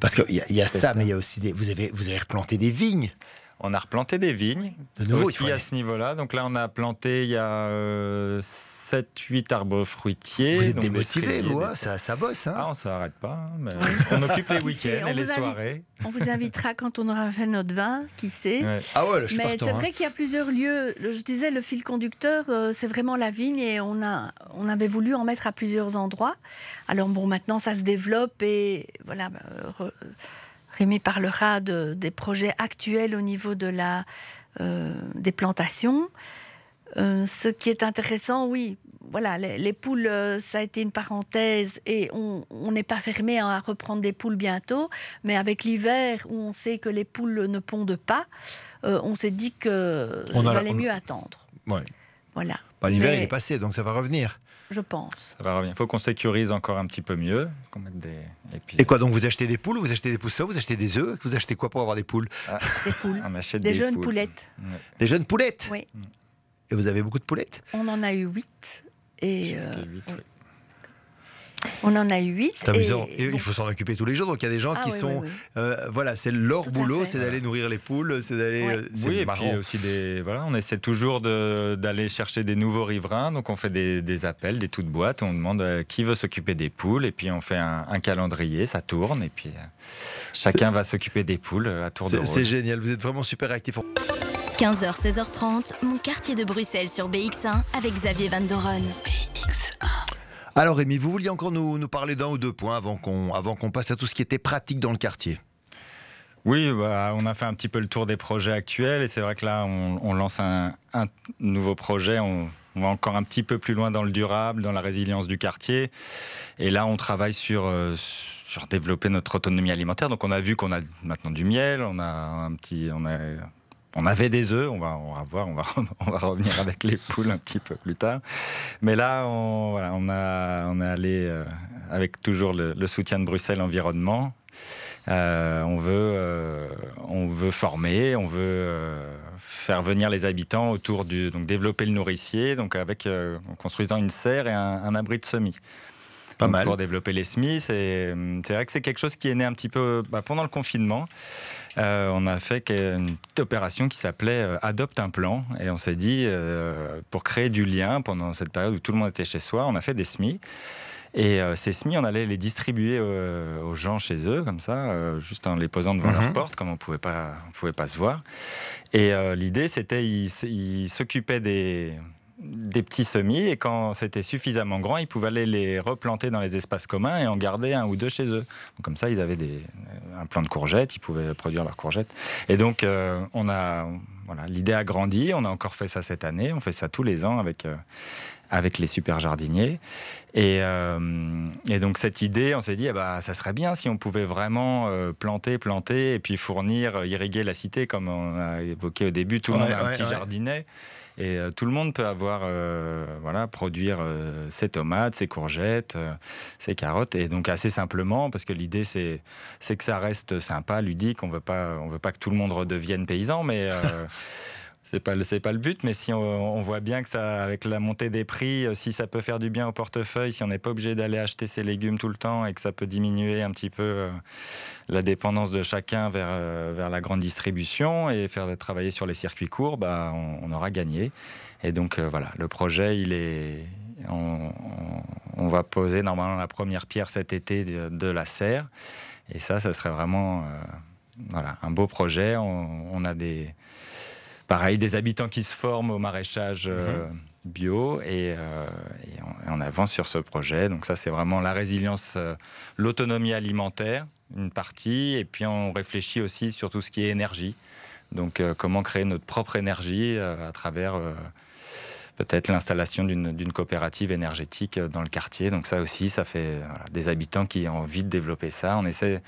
Parce qu'il y a, y a ça, mais il y a aussi des. Vous avez, vous avez replanté des vignes. On a replanté des vignes de nouveau, aussi à ce niveau-là. Donc là, on a planté il y a euh, 7-8 arbres fruitiers. Vous êtes démotivé, vous, hein, ça, ça, bosse. Hein ah, on ne s'arrête pas. Hein, mais on occupe les week-ends et les soirées. On vous invitera quand on aura fait notre vin, qui sait. Ah ouais, je Mais c'est vrai hein. qu'il y a plusieurs lieux. Je disais, le fil conducteur, euh, c'est vraiment la vigne et on, a, on avait voulu en mettre à plusieurs endroits. Alors bon, maintenant, ça se développe et voilà. Bah, Rémi parlera de, des projets actuels au niveau de la, euh, des plantations. Euh, ce qui est intéressant, oui, voilà, les, poules, euh, ça a été une parenthèse et on n'est pas fermé à reprendre des poules bientôt. Mais avec l'hiver où on sait que les poules ne pondent pas, on s'est dit que valait mieux attendre. Ouais. Voilà. Bah, l'hiver est passé, donc ça va revenir je pense. Ça va revenir. Il faut qu'on sécurise encore un petit peu mieux. des... Et, quoi, donc vous achetez des poules, vous achetez des poussins, vous achetez des œufs Vous achetez quoi pour avoir des poules? Ah. Des poules. des, jeunes poulettes. Des jeunes poulettes? Oui. Et vous avez beaucoup de poulettes? On en a eu huit. Et, on en a eu huit. C'est amusant. Et, il faut s'en occuper tous les jours. Donc il y a des gens ah qui sont. Euh, voilà, c'est leur boulot, c'est d'aller nourrir les poules, c'est d'aller. Euh, oui, et puis aussi des. Voilà, on essaie toujours d'aller chercher des nouveaux riverains. Donc on fait des, appels, des toutes boîtes. On demande euh, qui veut s'occuper des poules. Et puis on fait un, calendrier, ça tourne. Et puis chacun va s'occuper des poules à tour de rôle. C'est génial. Vous êtes vraiment super actif. 15h, 16h30, mon quartier de Bruxelles sur BX1 avec Xavier Van Doren. Alors Rémi, vous vouliez encore nous, parler d'un ou deux points avant qu'on avant qu'on passe à tout ce qui était pratique dans le quartier? Oui, bah, on a fait un petit peu le tour des projets actuels et c'est vrai que là, on, lance un, nouveau projet. On, va encore un petit peu plus loin dans le durable, dans la résilience du quartier. Et là, on travaille sur, euh, sur développer notre autonomie alimentaire. Donc, on a vu qu'on a maintenant du miel, on a un petit, on a on avait des œufs, on va, on va voir, on va, on va revenir avec les poules un petit peu plus tard. Mais là, on, voilà, on, a, on est allé euh, avec toujours le, soutien de Bruxelles Environnement. Euh, on, veut, euh, on veut former, on veut faire venir les habitants autour du. Donc développer le nourricier, donc avec, en construisant une serre et un, abri de semis. Pas mal. Pour développer les semis, c'est vrai que c'est quelque chose qui est né un petit peu bah, pendant le confinement. Euh, on a fait une petite opération qui s'appelait euh, Adopte un plan. Et on s'est dit, euh, pour créer du lien pendant cette période où tout le monde était chez soi, on a fait des SMI. Et ces SMI, on allait les distribuer aux gens chez eux, comme ça, juste en les posant devant leur mhm. porte, comme on pouvait pas, pouvait pas se voir. Et l'idée, c'était, ils s'occupaient des, des petits semis et quand c'était suffisamment grand, ils pouvaient aller les replanter dans les espaces communs et en garder un ou deux chez eux. comme ça, ils avaient des, un plan de courgettes, ils pouvaient produire leurs courgettes. Et donc, euh, on a, voilà, l'idée a grandi. On a encore fait ça cette année. On fait ça tous les ans avec, euh, avec les super jardiniers. Et, et, donc cette idée, on s'est dit, eh ben, ça serait bien si on pouvait vraiment planter, planter et puis fournir, irriguer la cité, comme on a évoqué au début. Tout le monde a un petit jardinet. Et euh, tout le monde peut avoir, euh, voilà, produire euh, ses tomates, ses courgettes, ses carottes, et donc assez simplement, parce que l'idée c'est, c'est que ça reste sympa, ludique. On veut pas, on veut pas que tout le monde redevienne paysan, mais c'est pas c'est pas le but mais si on, voit bien que ça avec la montée des prix si ça peut faire du bien au portefeuille si on n'est pas obligé d'aller acheter ses légumes tout le temps et que ça peut diminuer un petit peu la dépendance de chacun vers, euh, vers la grande distribution et faire travailler sur les circuits courts, bah, on, aura gagné. Et donc euh, voilà, le projet, il est, on, va poser normalement la première pierre cet été de, la serre. Et ça, ça serait vraiment euh, voilà, un beau projet. On, a des, pareil, des habitants qui se forment au maraîchage. Mhm. bio et, on, avance sur ce projet. Donc ça, c'est vraiment la résilience, l'autonomie alimentaire une partie, et puis on réfléchit aussi sur tout ce qui est énergie. Donc euh, comment créer notre propre énergie euh, à travers euh, peut-être l'installation d'une coopérative énergétique dans le quartier. Donc ça aussi, ça fait des habitants qui ont envie de développer ça. On essaie.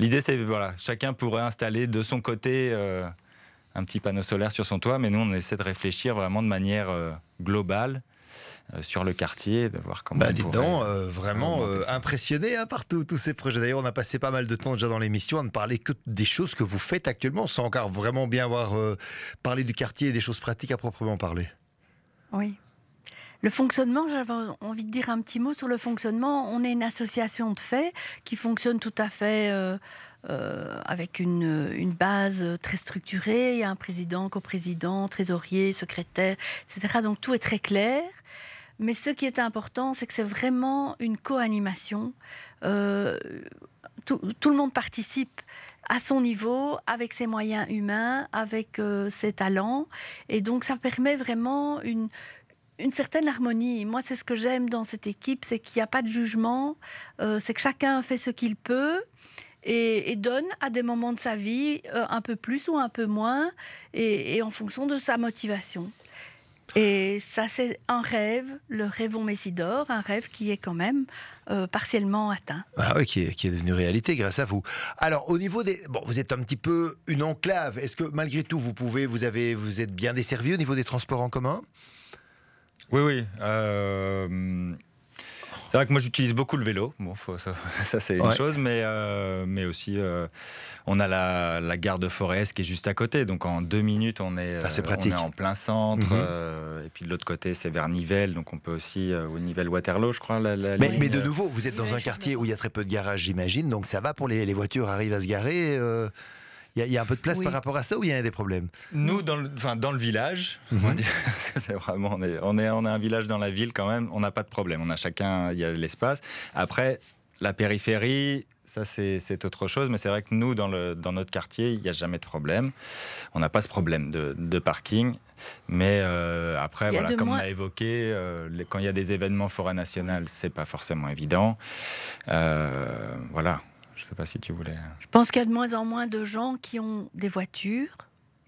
L'idée, c'est voilà, chacun pourrait installer de son côté un petit panneau solaire sur son toit, mais nous, on essaie de réfléchir vraiment de manière globale sur le quartier, de voir comment. Bah, pourrait, donc, euh, vraiment euh, impressionné hein, partout, tous ces projets. D'ailleurs, on a passé pas mal de temps déjà dans l'émission à ne parler que des choses que vous faites actuellement, sans encore vraiment bien avoir euh, parlé du quartier et des choses pratiques à proprement parler. Oui. Le fonctionnement, j'avais envie de dire un petit mot sur le fonctionnement. On est une association de fait qui fonctionne tout à fait euh, avec une, base très structurée. Il y a un président, coprésident, trésorier, secrétaire, etc. Donc tout est très clair. Mais ce qui est important, c'est que c'est vraiment une co-animation. Euh, tout, le monde participe à son niveau, avec ses moyens humains, avec euh, ses talents. Et donc ça permet vraiment une, certaine harmonie. Moi, c'est ce que j'aime dans cette équipe, c'est qu'il n'y a pas de jugement, c'est que chacun fait ce qu'il peut. Et, et donne à des moments de sa vie euh, un peu plus ou un peu moins, et, et en fonction de sa motivation. Et ça, c'est un rêve, le rêve Messidor, un rêve qui est quand même euh, partiellement atteint. Ah oui, qui est, qui est devenu réalité grâce à vous. Alors, au niveau des, bon, vous êtes un petit peu une enclave. Est-ce que malgré tout, vous pouvez, vous avez, vous êtes bien desservi au niveau des transports en commun? Oui, oui. euh, c'est vrai que moi j'utilise beaucoup le vélo. Bon, faut- ça, ça, c'est une Ouais. chose, mais, euh, mais aussi euh, on a la, la gare de Forest qui est juste à côté. Donc en deux minutes, on est, Ah, euh, pratique. on est en plein centre. Mhm. et puis de l'autre côté, c'est vers Nivelles. Donc on peut aussi, au Nivelles-Waterloo, je crois. La, la mais, ligne, mais de nouveau, vous êtes dans un quartier où il y a très peu de garages, j'imagine. Donc ça va pour les, les voitures arrivent à se garer. Il y, y a un peu de place Oui. par rapport à ça ou il y a des problèmes? Nous, dans le, enfin, dans le village, on c'est vraiment, est, on est, on est un village dans la ville quand même, on n'a pas de problème. On a chacun, il y a l'espace. Après, la périphérie, ça c'est autre chose, mais c'est vrai que nous, dans, le, dans notre quartier, il n'y a jamais de problème. On n'a pas ce problème de, de parking. Mais euh, après, voilà, comme moins- on a évoqué, euh, les- quand il y a des événements forêt nationale, c'est pas forcément évident. Euh, voilà. Je sais pas si tu voulais. Je pense qu'il y a de moins en moins de gens qui ont des voitures.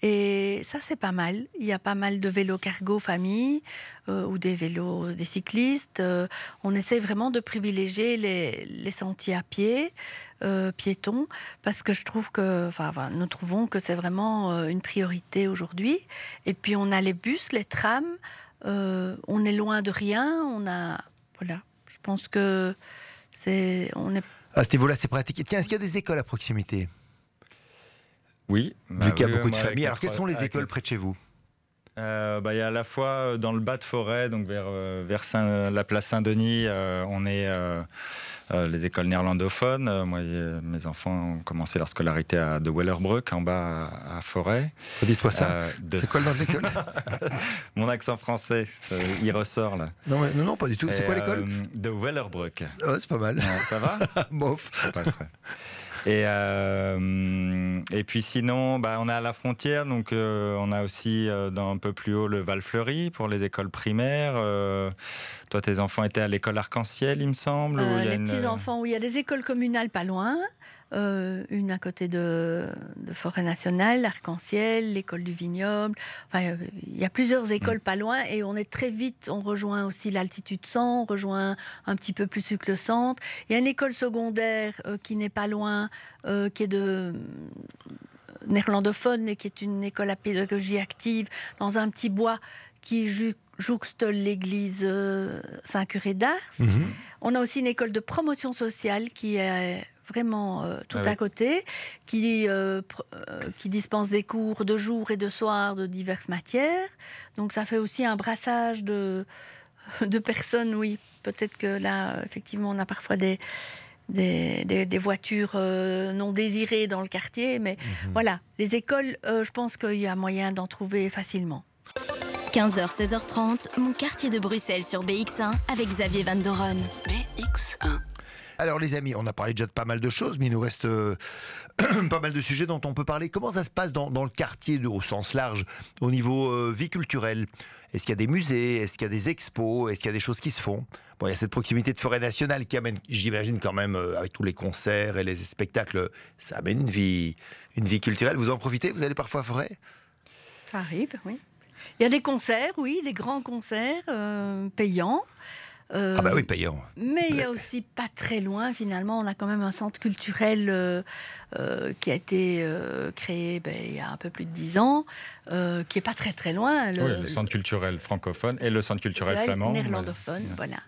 Et ça, c'est pas mal. Il y a pas mal de vélos cargo famille euh, ou des vélos des cyclistes. Euh, on essaie vraiment de privilégier les, sentiers à pied, euh, piétons, parce que je trouve que, enfin, nous trouvons que c'est vraiment euh, une priorité aujourd'hui. Et puis on a les bus, les trams. euh, on est loin de rien. On a, voilà. Je pense que c'est, on est À ce niveau-là, c'est pratique. Tiens, est-ce qu'il y a des écoles à proximité? Oui. bah Vu qu'il y a oui, beaucoup de familles. les Alors, quelles sont les écoles les- près de chez vous? Euh, bah, Il y a à la fois euh, dans le bas de forêt, donc vers, euh, vers Saint- la place Saint-Denis, euh, on est euh, les écoles néerlandophones. Moi, mes enfants ont commencé leur scolarité à de Wellerbroek, en bas à, à Forêt. Dites-moi ça. De- C'est quoi le nom de l'école? Mon accent français, ça- il ressort là. non, mais- non, non, pas du tout. C'est quoi l'école? De Wellerbroek. Oh, C'est pas mal. Ça va? Bof. Ça passerait. Et, euh, et puis sinon, bah, on est à la frontière, donc euh, on a aussi euh, dans un peu plus haut le Val-Fleury pour les écoles primaires. Euh, toi, tes enfants étaient à l'école Arc-en-Ciel, il me semble. où Euh, il y a les une- petits enfants, où il y a des écoles communales pas loin, euh, une à côté de, de Forêt Nationale, l'Arc-en-Ciel, l'école du Vignoble. Enfin, il y a plusieurs écoles pas loin et on est très vite, on rejoint aussi l'altitude 100, on rejoint un petit peu plus que le centre. Il y a une école secondaire euh, qui n'est pas loin, euh, qui est de néerlandophone et qui est une école à pédagogie active dans un petit bois qui ju- jouxte l'église Saint-Curé d'Ars. Mhm. On a aussi une école de promotion sociale qui est vraiment euh, tout Ah oui. à côté, qui, euh, pr- euh, qui dispense des cours de jour et de soir de diverses matières. Donc ça fait aussi un brassage de, de personnes, oui. Peut-être que là, effectivement, on a parfois des, des, des- des voitures euh, non désirées dans le quartier, mais Mhm. voilà, les écoles, euh, je pense qu'il y a moyen d'en trouver facilement. 15h, 16h30, mon quartier de Bruxelles sur BX1 avec Xavier Van Doren. BX1. Alors les amis, on a parlé déjà de pas mal de choses, mais il nous reste euh, pas mal de sujets dont on peut parler. Comment ça se passe dans, le quartier au sens large, au niveau euh, vie culturelle? Est-ce qu'il y a des musées? Est-ce qu'il y a des expos? Est-ce qu'il y a des choses qui se font? Bon, il y a cette proximité de forêt nationale qui amène, j'imagine quand même, euh, avec tous les concerts et les spectacles, ça amène une vie, une vie culturelle. Vous en profitez? Vous allez parfois à forêt? Ça arrive, oui. Il y a des concerts, oui, des grands concerts euh, ah bah oui, payant. Mais il y a aussi pas très loin, finalement, on a quand même un centre culturel qui a été créé ben, il y a un peu plus de dix ans, qui est pas très très loin. Le, oui, le centre culturel francophone et le centre culturel flamand. Néerlandophone, voilà.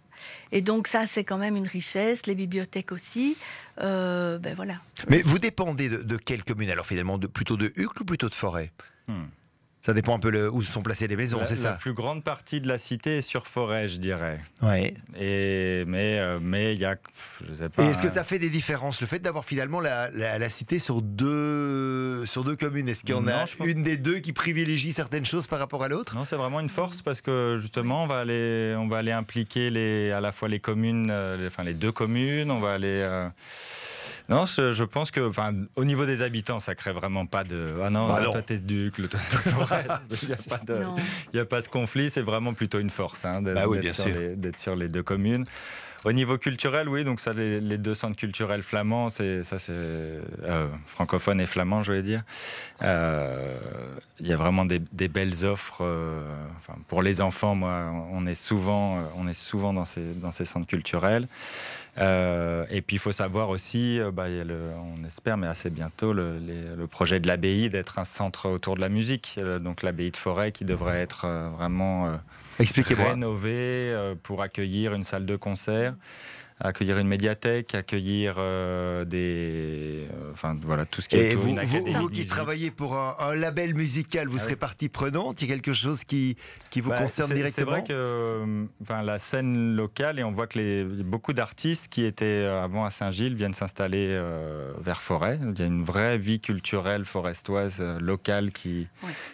Et donc ça, c'est quand même une richesse, les bibliothèques aussi. ben voilà. Mais vous dépendez de, quelle commune? Alors finalement de, Plutôt de Hucle ou plutôt de Forêt? Hmm. Ça dépend un peu le, où sont placées les maisons, c'est ça La plus grande partie de la cité est sur forêt, je dirais. Ouais. Et, mais euh, mais il y a. Je sais pas. est-ce que ça fait des différences Le fait d'avoir finalement la, la, cité sur deux, sur deux communes, est-ce qu'il y en a une des deux qui privilégie certaines choses par rapport à l'autre? Non, c'est vraiment une force parce que justement, on va aller, on va aller impliquer les, à la fois les communes, euh, enfin les deux communes, on va aller. Euh, non, je, pense que, enfin, au niveau des habitants, ça crée vraiment pas de. Ah non, bah toi t'es duc, le toi Il n'y a, pas ce conflit, c'est vraiment plutôt une force hein, bah d'être sur, les deux communes. Au niveau culturel, oui, donc ça, les, deux centres culturels flamands, c'est ça, c'est euh, francophone et flamand, je vais dire. Euh, il y a vraiment des, belles offres. Euh, pour les enfants, moi, on est souvent, on est souvent dans ces dans ces centres culturels. Euh, et puis il faut savoir aussi, euh, bah, le, on espère, mais assez bientôt, le, le projet de l'abbaye d'être un centre autour de la musique. Euh, donc l'abbaye de Forêt qui devrait être vraiment rénovée pour accueillir une salle de concert accueillir une médiathèque, accueillir euh, des, euh, enfin voilà tout ce qui est vous, vous, vous qui travaillez pour un, label musical, vous ah serez partie prenante? Il y a quelque chose qui qui vous bah, concerne directement. C'est vrai que, euh, enfin la scène locale et on voit que les beaucoup d'artistes qui étaient avant à Saint-Gilles viennent s'installer vers Forêt. Il y a une vraie vie culturelle forestoise locale qui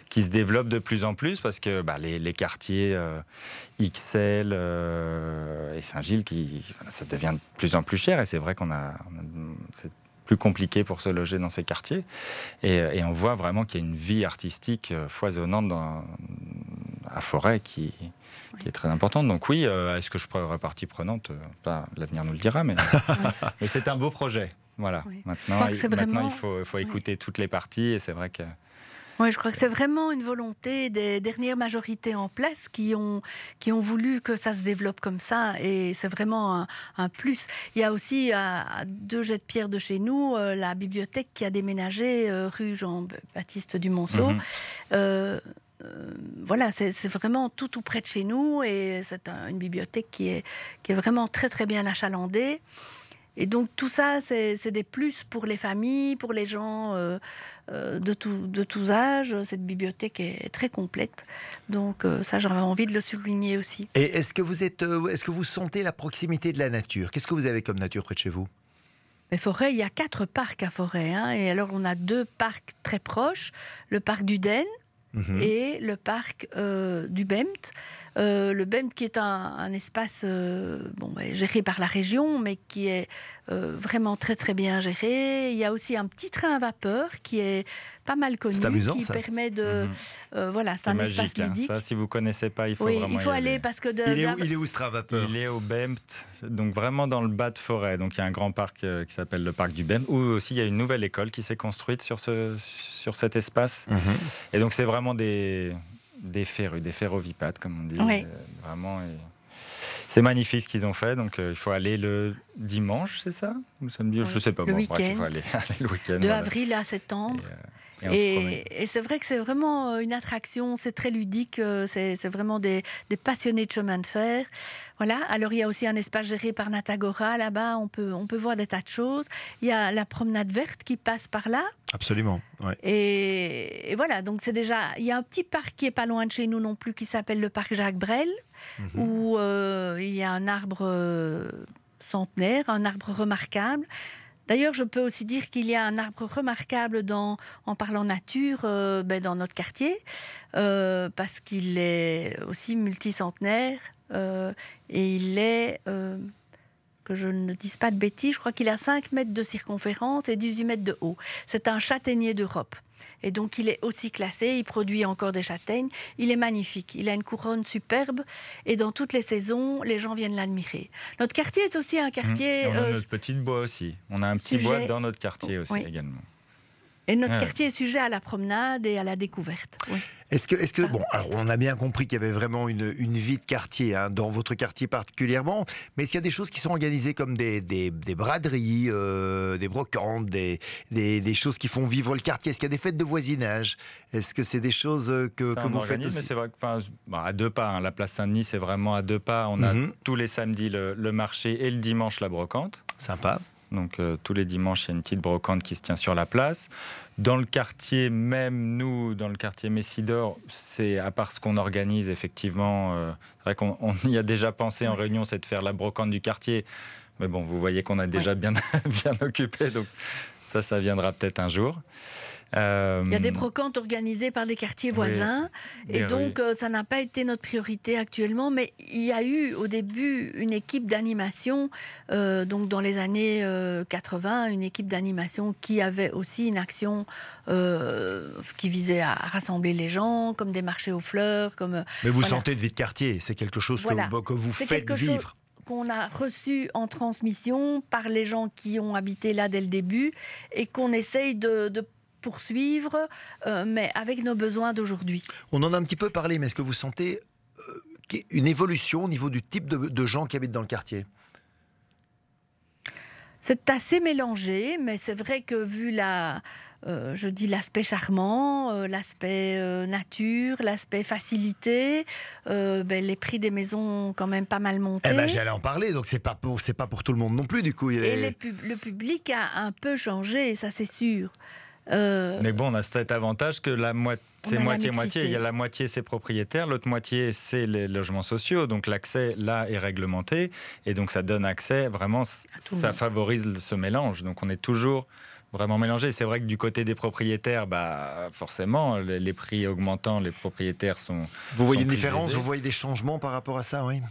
qui se développe de plus en plus parce que bah, les, les, quartiers XL et Saint-Gilles qui ça devient de plus en plus cher et c'est vrai qu'on a, c'est plus compliqué pour se loger dans ces quartiers et, on voit vraiment qu'il y a une vie artistique euh, foisonnante dans, à Forêt qui, qui est très importante. Donc oui, euh, est-ce que je pourrais partie prenante? Euh, L'avenir nous le dira, mais, mais c'est un beau projet. Voilà. Maintenant, maintenant, il faut, faut écouter toutes les parties et c'est vrai que oui, je crois que c'est vraiment une volonté des dernières majorités en place qui ont, qui ont voulu que ça se développe comme ça et c'est vraiment un, plus. Il y a aussi à, deux jets de pierre de chez nous euh, la bibliothèque qui a déménagé euh, rue Jean-Baptiste du Monceau. Mhm. Euh, voilà, c'est vraiment tout tout près de chez nous et c'est une bibliothèque qui est, qui est vraiment très très bien achalandée. Et donc tout ça, c'est des plus pour les familles, pour les gens euh, euh, de, tout, de tous âges. Cette bibliothèque est très complète. Donc euh, ça, j'avais envie de le souligner aussi. Et est-ce que vous êtes, est-ce que vous sentez la proximité de la nature? Qu'est-ce que vous avez comme nature près de chez vous? Mais Forêt, il y a quatre parcs à Forêt. Hein, et alors, on a deux parcs très proches. Le parc du Den, Mhm. et le parc euh, du Bemt. Euh, le Bemt qui est un, espace euh, bon, bah, géré par la région, mais qui est vraiment très très bien géré. Il y a aussi un petit train à vapeur qui est pas mal connu, qui permet de... Mhm. voilà, c'est un espace hein. ludique. Ça, si vous connaissez pas, il faut oui, il faut aller, parce que... il, est où, il est où ce train à vapeur Il est au Bemt, donc vraiment dans le bas de forêt. Donc il y a un grand parc qui s'appelle le parc du Bemt, où aussi il y a une nouvelle école qui s'est construite sur, ce, sur cet espace. Mhm. Et donc c'est vraiment des, des férus, des ferrovipates, comme on dit. Euh, vraiment. C'est magnifique ce qu'ils ont fait, donc euh, il faut aller le dimanche, c'est ça? Ou samedi? Je sais pas. Le week-end. il faut aller, le week-end. De avril à septembre. Euh, et, c'est vrai que c'est vraiment euh, une attraction, c'est très ludique, euh, c'est vraiment des, passionnés de chemin de fer. Voilà. Alors il y a aussi un espace géré par Natagora là-bas, on peut, on peut voir des tas de choses. Il y a la promenade verte qui passe par là. Absolument. Et, voilà, donc c'est déjà. Il y a un petit parc qui est pas loin de chez nous non plus qui s'appelle le parc Jacques Brel, mhm. où euh, il y a un arbre centenaire, un arbre remarquable. D'ailleurs, je peux aussi dire qu'il y a un arbre remarquable en parlant nature euh, ben, dans notre quartier, euh, parce qu'il est aussi multicentenaire euh, et il est, que je ne dise pas de bêtises, je crois qu'il a 5 mètres de circonférence et 18 mètres de haut. C'est un châtaignier d'Europe. Et donc il est aussi classé, il produit encore des châtaignes, il est magnifique, il a une couronne superbe et dans toutes les saisons, les gens viennent l'admirer. Notre quartier est aussi un quartier... Mmh. On a euh, notre petit bois aussi, on a un petit bois dans notre quartier aussi également. Et notre Ah ouais. quartier est sujet à la promenade et à la découverte. Oui. Est-ce que, est-ce que, Ah. bon, alors on a bien compris qu'il y avait vraiment une, une vie de quartier, hein, dans votre quartier particulièrement, mais est-ce qu'il y a des choses qui sont organisées comme des, des, des braderies, euh, des brocantes, des, des, des choses qui font vivre le quartier? Est-ce qu'il y a des fêtes de voisinage? Est-ce que c'est des choses euh, que, que vous faites aussi? c'est vrai que, enfin, bon, à deux pas. hein, la place Saint-Denis, c'est vraiment à deux pas. On a Mhm. tous les samedis le, le marché et le dimanche la brocante. Sympa. Donc euh, tous les dimanches, il y a une petite brocante qui se tient sur la place. Dans le quartier même, nous, dans le quartier Messidor, c'est à part ce qu'on organise, effectivement, euh, c'est vrai qu'on on y a déjà pensé en réunion, c'est de faire la brocante du quartier. Mais bon, vous voyez qu'on a déjà bien, bien occupé, donc ça, ça viendra peut-être un jour. Euh, Il y a des brocantes organisées par des quartiers voisins. Et donc, euh, ça n'a pas été notre priorité actuellement, mais il y a eu au début une équipe d'animation, euh, donc dans les années euh, 80, une équipe d'animation qui avait aussi une action qui visait à rassembler les gens, comme des marchés aux fleurs, comme Mais vous Voilà. sentez de vie de quartier, c'est quelque chose que vous- que, vous C'est faites quelque chose- vivre. qu'on a reçu en transmission par les gens qui ont habité là dès le début et qu'on essaye de, de poursuivre, euh, mais avec nos besoins d'aujourd'hui. On en a un petit peu parlé, mais est-ce que vous sentez euh, une évolution au niveau du type de, de gens qui habitent dans le quartier? C'est assez mélangé, mais c'est vrai que vu la, euh, je dis l'aspect charmant, euh, l'aspect euh, nature, l'aspect facilité, ben, les prix des maisons ont quand même pas mal monté. Eh ben, j'allais en parler, donc c'est pas pour c'est pas pour tout le monde non plus du coup. il et est- les pub- le public a un peu changé, ça c'est sûr. Euh, Mais bon, on a cet avantage que la moi- On c'est moitié-moitié. Il y a la moitié, c'est propriétaire, l'autre moitié, c'est les logements sociaux. Donc l'accès, là, est réglementé. Et donc ça donne accès, vraiment, ça monde. favorise ce mélange. Donc on est toujours vraiment mélangé. C'est vrai que du côté des propriétaires, bah, forcément, les, les prix augmentant, les propriétaires sont... Vous voyez sont une différence, aisés. vous voyez des changements par rapport à ça, oui?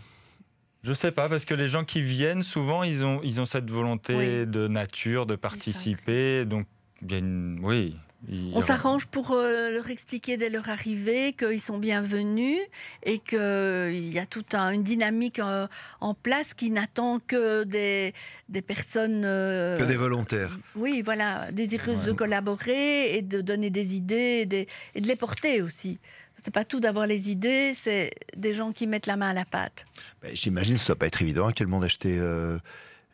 Je sais pas, parce que les gens qui viennent, souvent, ils ont, ils ont cette volonté Oui. de nature, de participer. Donc, y a une... Oui. il- On s'arrange pour euh, leur expliquer dès leur arrivée qu'ils sont bienvenus et qu'il y a toute un- une dynamique euh, en place qui n'attend que des, des personnes. euh, Que des volontaires. Oui, voilà, désireuses Ouais. de collaborer et de donner des idées et, des- et de les porter aussi. C'est pas tout d'avoir les idées, c'est des gens qui mettent la main à la pâte. Ben, J'imagine que ça doit pas être évident actuellement d'acheter euh,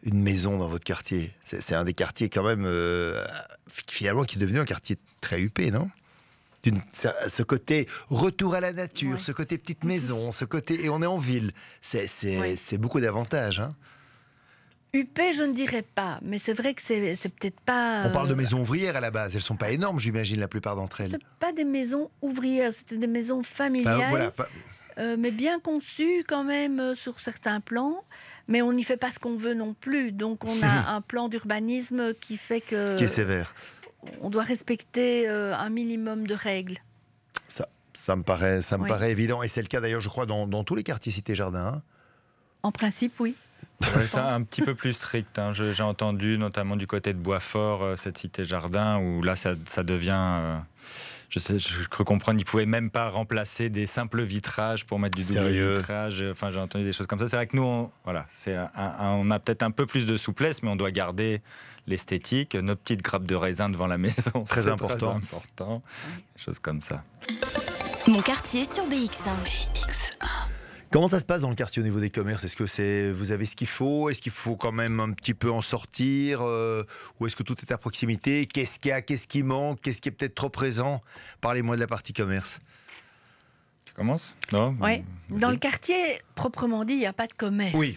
une maison dans votre quartier. C'est un des quartiers quand même euh, finalement qui est devenu un quartier très huppé, non? Ce côté retour à la nature, Ouais. ce côté petite maison, ce côté et on est en ville, c'est Ouais. beaucoup d'avantages. hein. Huppé, je ne dirais pas, mais c'est vrai que c'est peut-être pas. On parle de euh, maisons ouvrières à la base, elles sont pas énormes, j'imagine la plupart d'entre elles. pas des maisons ouvrières, c'était des maisons familiales. Enfin, voilà, Euh, mais bien conçu quand même euh, sur certains plans. Mais on n'y fait pas ce qu'on veut non plus. Donc on a un plan d'urbanisme qui fait que qui est sévère. on doit respecter euh, un minimum de règles. Ça, ça me paraît, ça me Oui. paraît évident et c'est le cas d'ailleurs, je crois, dans, dans tous les quartiers cité jardin. hein. En principe, oui. Ouais, c'est un petit peu plus strict. hein. J'ai entendu, notamment du côté de Boisfort, cette cité jardin, où là, ça, ça devient. euh, je, sais, je cru comprendre, ils pouvaient même pas remplacer des simples vitrages pour mettre du double Sérieux vitrage. Enfin, j'ai entendu des choses comme ça. C'est vrai que nous, on, voilà, c'est un- un- on a peut-être un peu plus de souplesse, mais on doit garder l'esthétique, nos petites grappes de raisin devant la maison. Très c'est important. important. Des choses comme ça. Mon quartier sur BX1. Comment ça se passe dans le quartier au niveau des commerces? Est-ce que c'est vous avez ce qu'il faut? Est-ce qu'il faut quand même un petit peu en sortir euh, Ou est-ce que tout est à proximité? Qu'est-ce qu'il y a? Qu'est-ce qui manque? Qu'est-ce qui est peut-être trop présent Parlez-moi de la partie commerce? Non. Vas-y. Dans le quartier, proprement dit, il n'y a pas de commerce. Oui.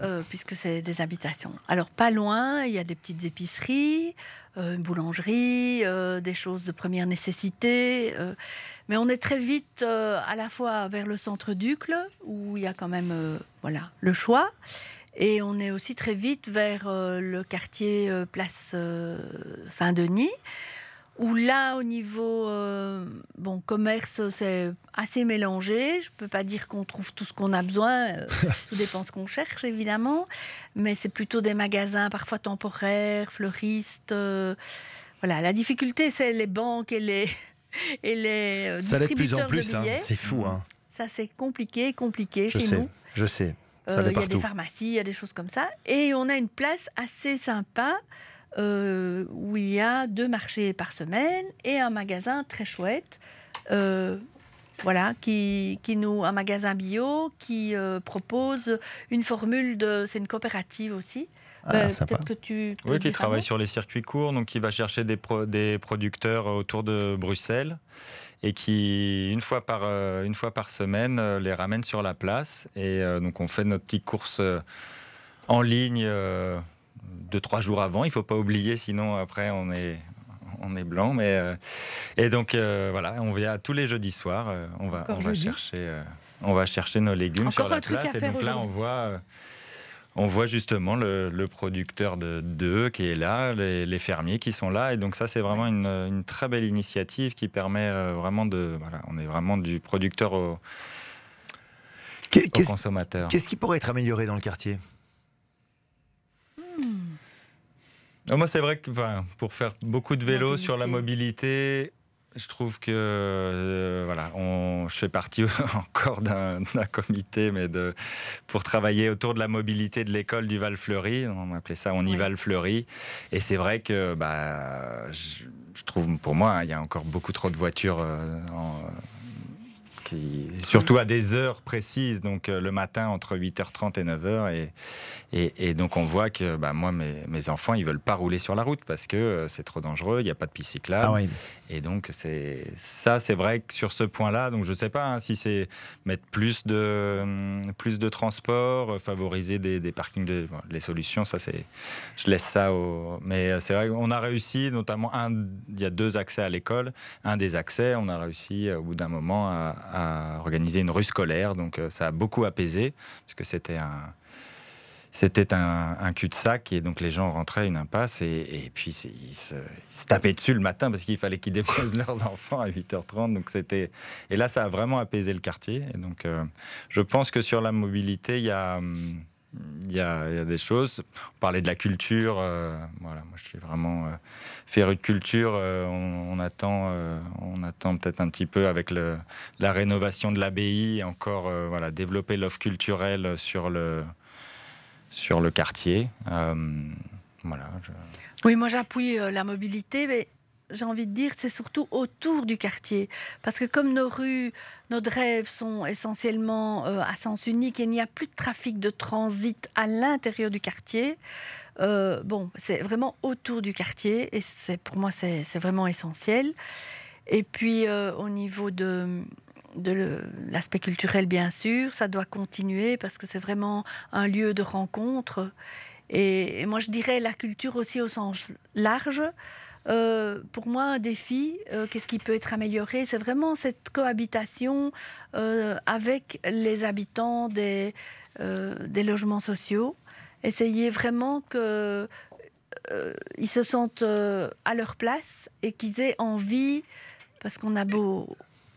euh, puisque c'est des habitations. Alors pas loin, il y a des petites épiceries, euh, une boulangerie, euh, des choses de première nécessité. mais on est très vite à la fois vers le centre d'Ucle, où il y a quand même voilà, le choix. Et on est aussi très vite vers le quartier Place Saint-Denis, où là, au niveau euh, bon commerce, c'est assez mélangé. Je peux pas dire qu'on trouve tout ce qu'on a besoin. euh, tout dépend ce qu'on cherche, évidemment. Mais c'est plutôt des magasins, parfois temporaires, fleuristes. euh, voilà, la difficulté, c'est les banques et les et les Ça l'est de plus en distributeurs plus. hein. C'est fou. Hein. Ça, c'est compliqué, compliqué Je chez sais. nous. Je sais. Il y a des pharmacies, il y a des choses comme ça. Et on a une place assez sympa où il y a deux marchés par semaine et un magasin très chouette. Voilà, qui, qui, nous, un magasin bio qui propose une formule de, c'est une coopérative aussi, ah, bah, que tu oui, qui travaille sur les circuits courts, donc qui va chercher des, des producteurs autour de Bruxelles et qui, une fois par, euh, une fois par semaine, euh, les ramène sur la place. Et euh, donc, on fait notre petite course en ligne deux, trois jours avant. Il ne faut pas oublier, sinon, après, on est, on est blanc. Mais, et donc, voilà, on vient tous les jeudis soirs. on va, on va chercher. on va chercher nos légumes sur la place. Et donc là, on voit on voit justement le, producteur de d'œufs qui est là, les, fermiers qui sont là. Et donc ça, c'est vraiment une, très belle initiative qui permet euh, vraiment de... Voilà, on est vraiment du producteur au, consommateur. Qu'est-ce qui pourrait être amélioré dans le quartier oh, Moi, c'est vrai que pour faire beaucoup de vélos sur la mobilité, je trouve que euh, voilà, on, je fais partie encore d'un comité, mais de, pour travailler autour de la mobilité de l'école du Val-Fleury. On appelait ça On y Val-Fleury. Et c'est vrai que bah, je, trouve, pour moi, il y a encore beaucoup trop de voitures euh, surtout à des heures précises, donc euh, le matin entre 8h30 et 9h. Et, et, donc on voit que bah, moi, mes, mes, enfants, ils veulent pas rouler sur la route parce que euh, c'est trop dangereux, il n'y a pas de piste cyclable. Ah et donc c'est ça, c'est vrai que sur ce point-là, donc je sais pas hein, si c'est mettre plus de hum, plus de transport, euh, favoriser des, des parkings, de, les solutions, ça c'est, je laisse ça au. Mais c'est vrai qu'on a réussi, notamment un, il y a deux accès à l'école, un des accès, on a réussi au bout d'un moment à a organisé une rue scolaire, donc euh, ça a beaucoup apaisé, parce que c'était un, c'était un, cul-de-sac et donc les gens rentraient une impasse et, puis ils se, tapaient dessus le matin parce qu'il fallait qu'ils déposent leurs enfants à 8h30. Donc c'était et là ça a vraiment apaisé le quartier. Et donc euh, je pense que sur la mobilité il y a hum, il y, a, des choses. On parlait de la culture. Euh, voilà, moi, je suis vraiment euh, féru de culture. Euh, on, attend, on attend peut-être un petit peu avec la rénovation de l'abbaye, encore voilà, développer l'offre culturelle sur le, sur le quartier. voilà. Oui, moi, j'appuie la mobilité, j'ai envie de dire, c'est surtout autour du quartier. Parce que comme nos rues, nos rêves sont essentiellement euh, à sens unique et il n'y a plus de trafic de transit à l'intérieur du quartier, euh, bon, c'est vraiment autour du quartier et c'est pour moi, c'est vraiment essentiel. Et puis, euh, au niveau de l'aspect culturel, bien sûr, ça doit continuer parce que c'est vraiment un lieu de rencontre. et moi, je dirais la culture aussi au sens large. Euh, pour moi, un défi, euh, qu'est-ce qui peut être amélioré? C'est vraiment cette cohabitation euh, avec les habitants des, des logements sociaux. Essayer vraiment qu'ils se sentent à leur place et qu'ils aient envie, parce qu'on a beau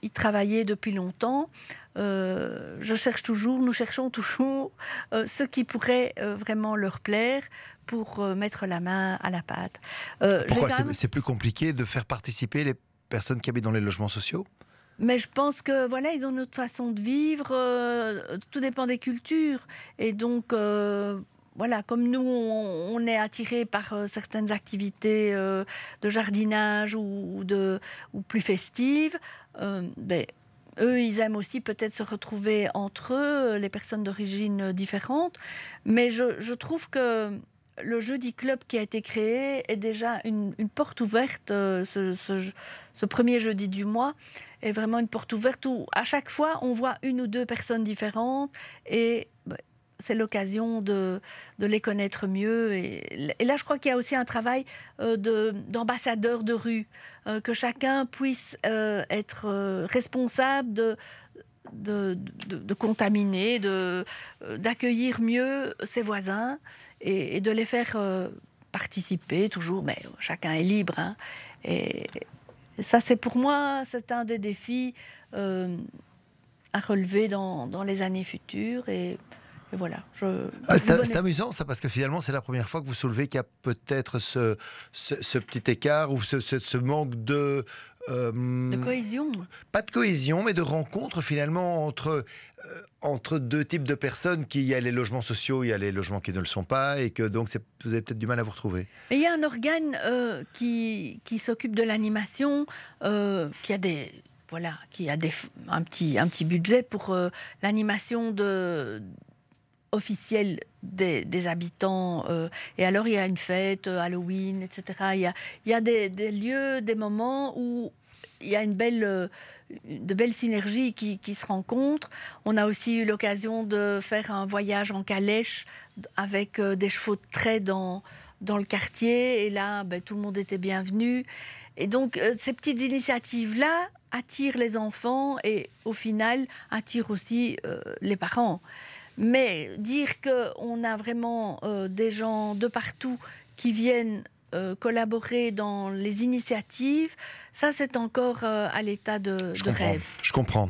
y travailler depuis longtemps. je cherche toujours, nous cherchons toujours ce qui pourrait vraiment leur plaire pour euh, mettre la main à la pâte. Euh, Pourquoi c'est plus compliqué de faire participer les personnes qui habitent dans les logements sociaux? Mais je pense que voilà, ils ont une autre façon de vivre. Euh, tout dépend des cultures. Et donc, voilà, comme nous, on, est attiré par certaines activités de jardinage ou, de, ou plus festives, ben, eux, ils aiment aussi peut-être se retrouver entre eux, les personnes d'origine différente. Mais je, trouve que le jeudi club qui a été créé est déjà une, porte ouverte. Euh, ce, premier jeudi du mois est vraiment une porte ouverte où à chaque fois on voit une ou deux personnes différentes et c'est l'occasion de, les connaître mieux. Et, là, je crois qu'il y a aussi un travail euh, d'ambassadeur de, rue, euh, que chacun puisse être responsable de, de, de, contaminer, d'accueillir mieux ses voisins et, de les faire euh, participer toujours, mais chacun est libre. Hein. Et, ça, c'est pour moi, c'est un des défis euh, à relever dans, les années futures. Voilà. Ah, c'est amusant ça parce que finalement c'est la première fois que vous soulevez qu'il y a peut-être ce, ce, petit écart ou ce, ce manque de euh, De cohésion. pas de cohésion, mais de rencontre finalement entre, euh, entre deux types de personnes qui, il y a les logements sociaux, il y a les logements qui ne le sont pas, et que donc c'est- vous avez peut-être du mal à vous retrouver. Mais il y a un organe euh, qui, qui s'occupe de l'animation, qui a des voilà, qui a des, un petit un petit budget pour euh, l'animation de officielle des, habitants. euh, et alors il y a une fête, euh, Halloween, etc. Il y a, il y a des, lieux, des moments où il y a une belle, euh, de belles synergies qui, qui se rencontrent. On a aussi eu l'occasion de faire un voyage en calèche avec des chevaux de trait dans, dans le quartier. Et là, ben, tout le monde était bienvenu. Et donc, ces petites initiatives-là attirent les enfants et, au final, attirent aussi les parents. Mais dire qu'on a vraiment euh, des gens de partout qui viennent euh, collaborer dans les initiatives, ça, c'est encore euh, à l'état de, de rêve. Je comprends.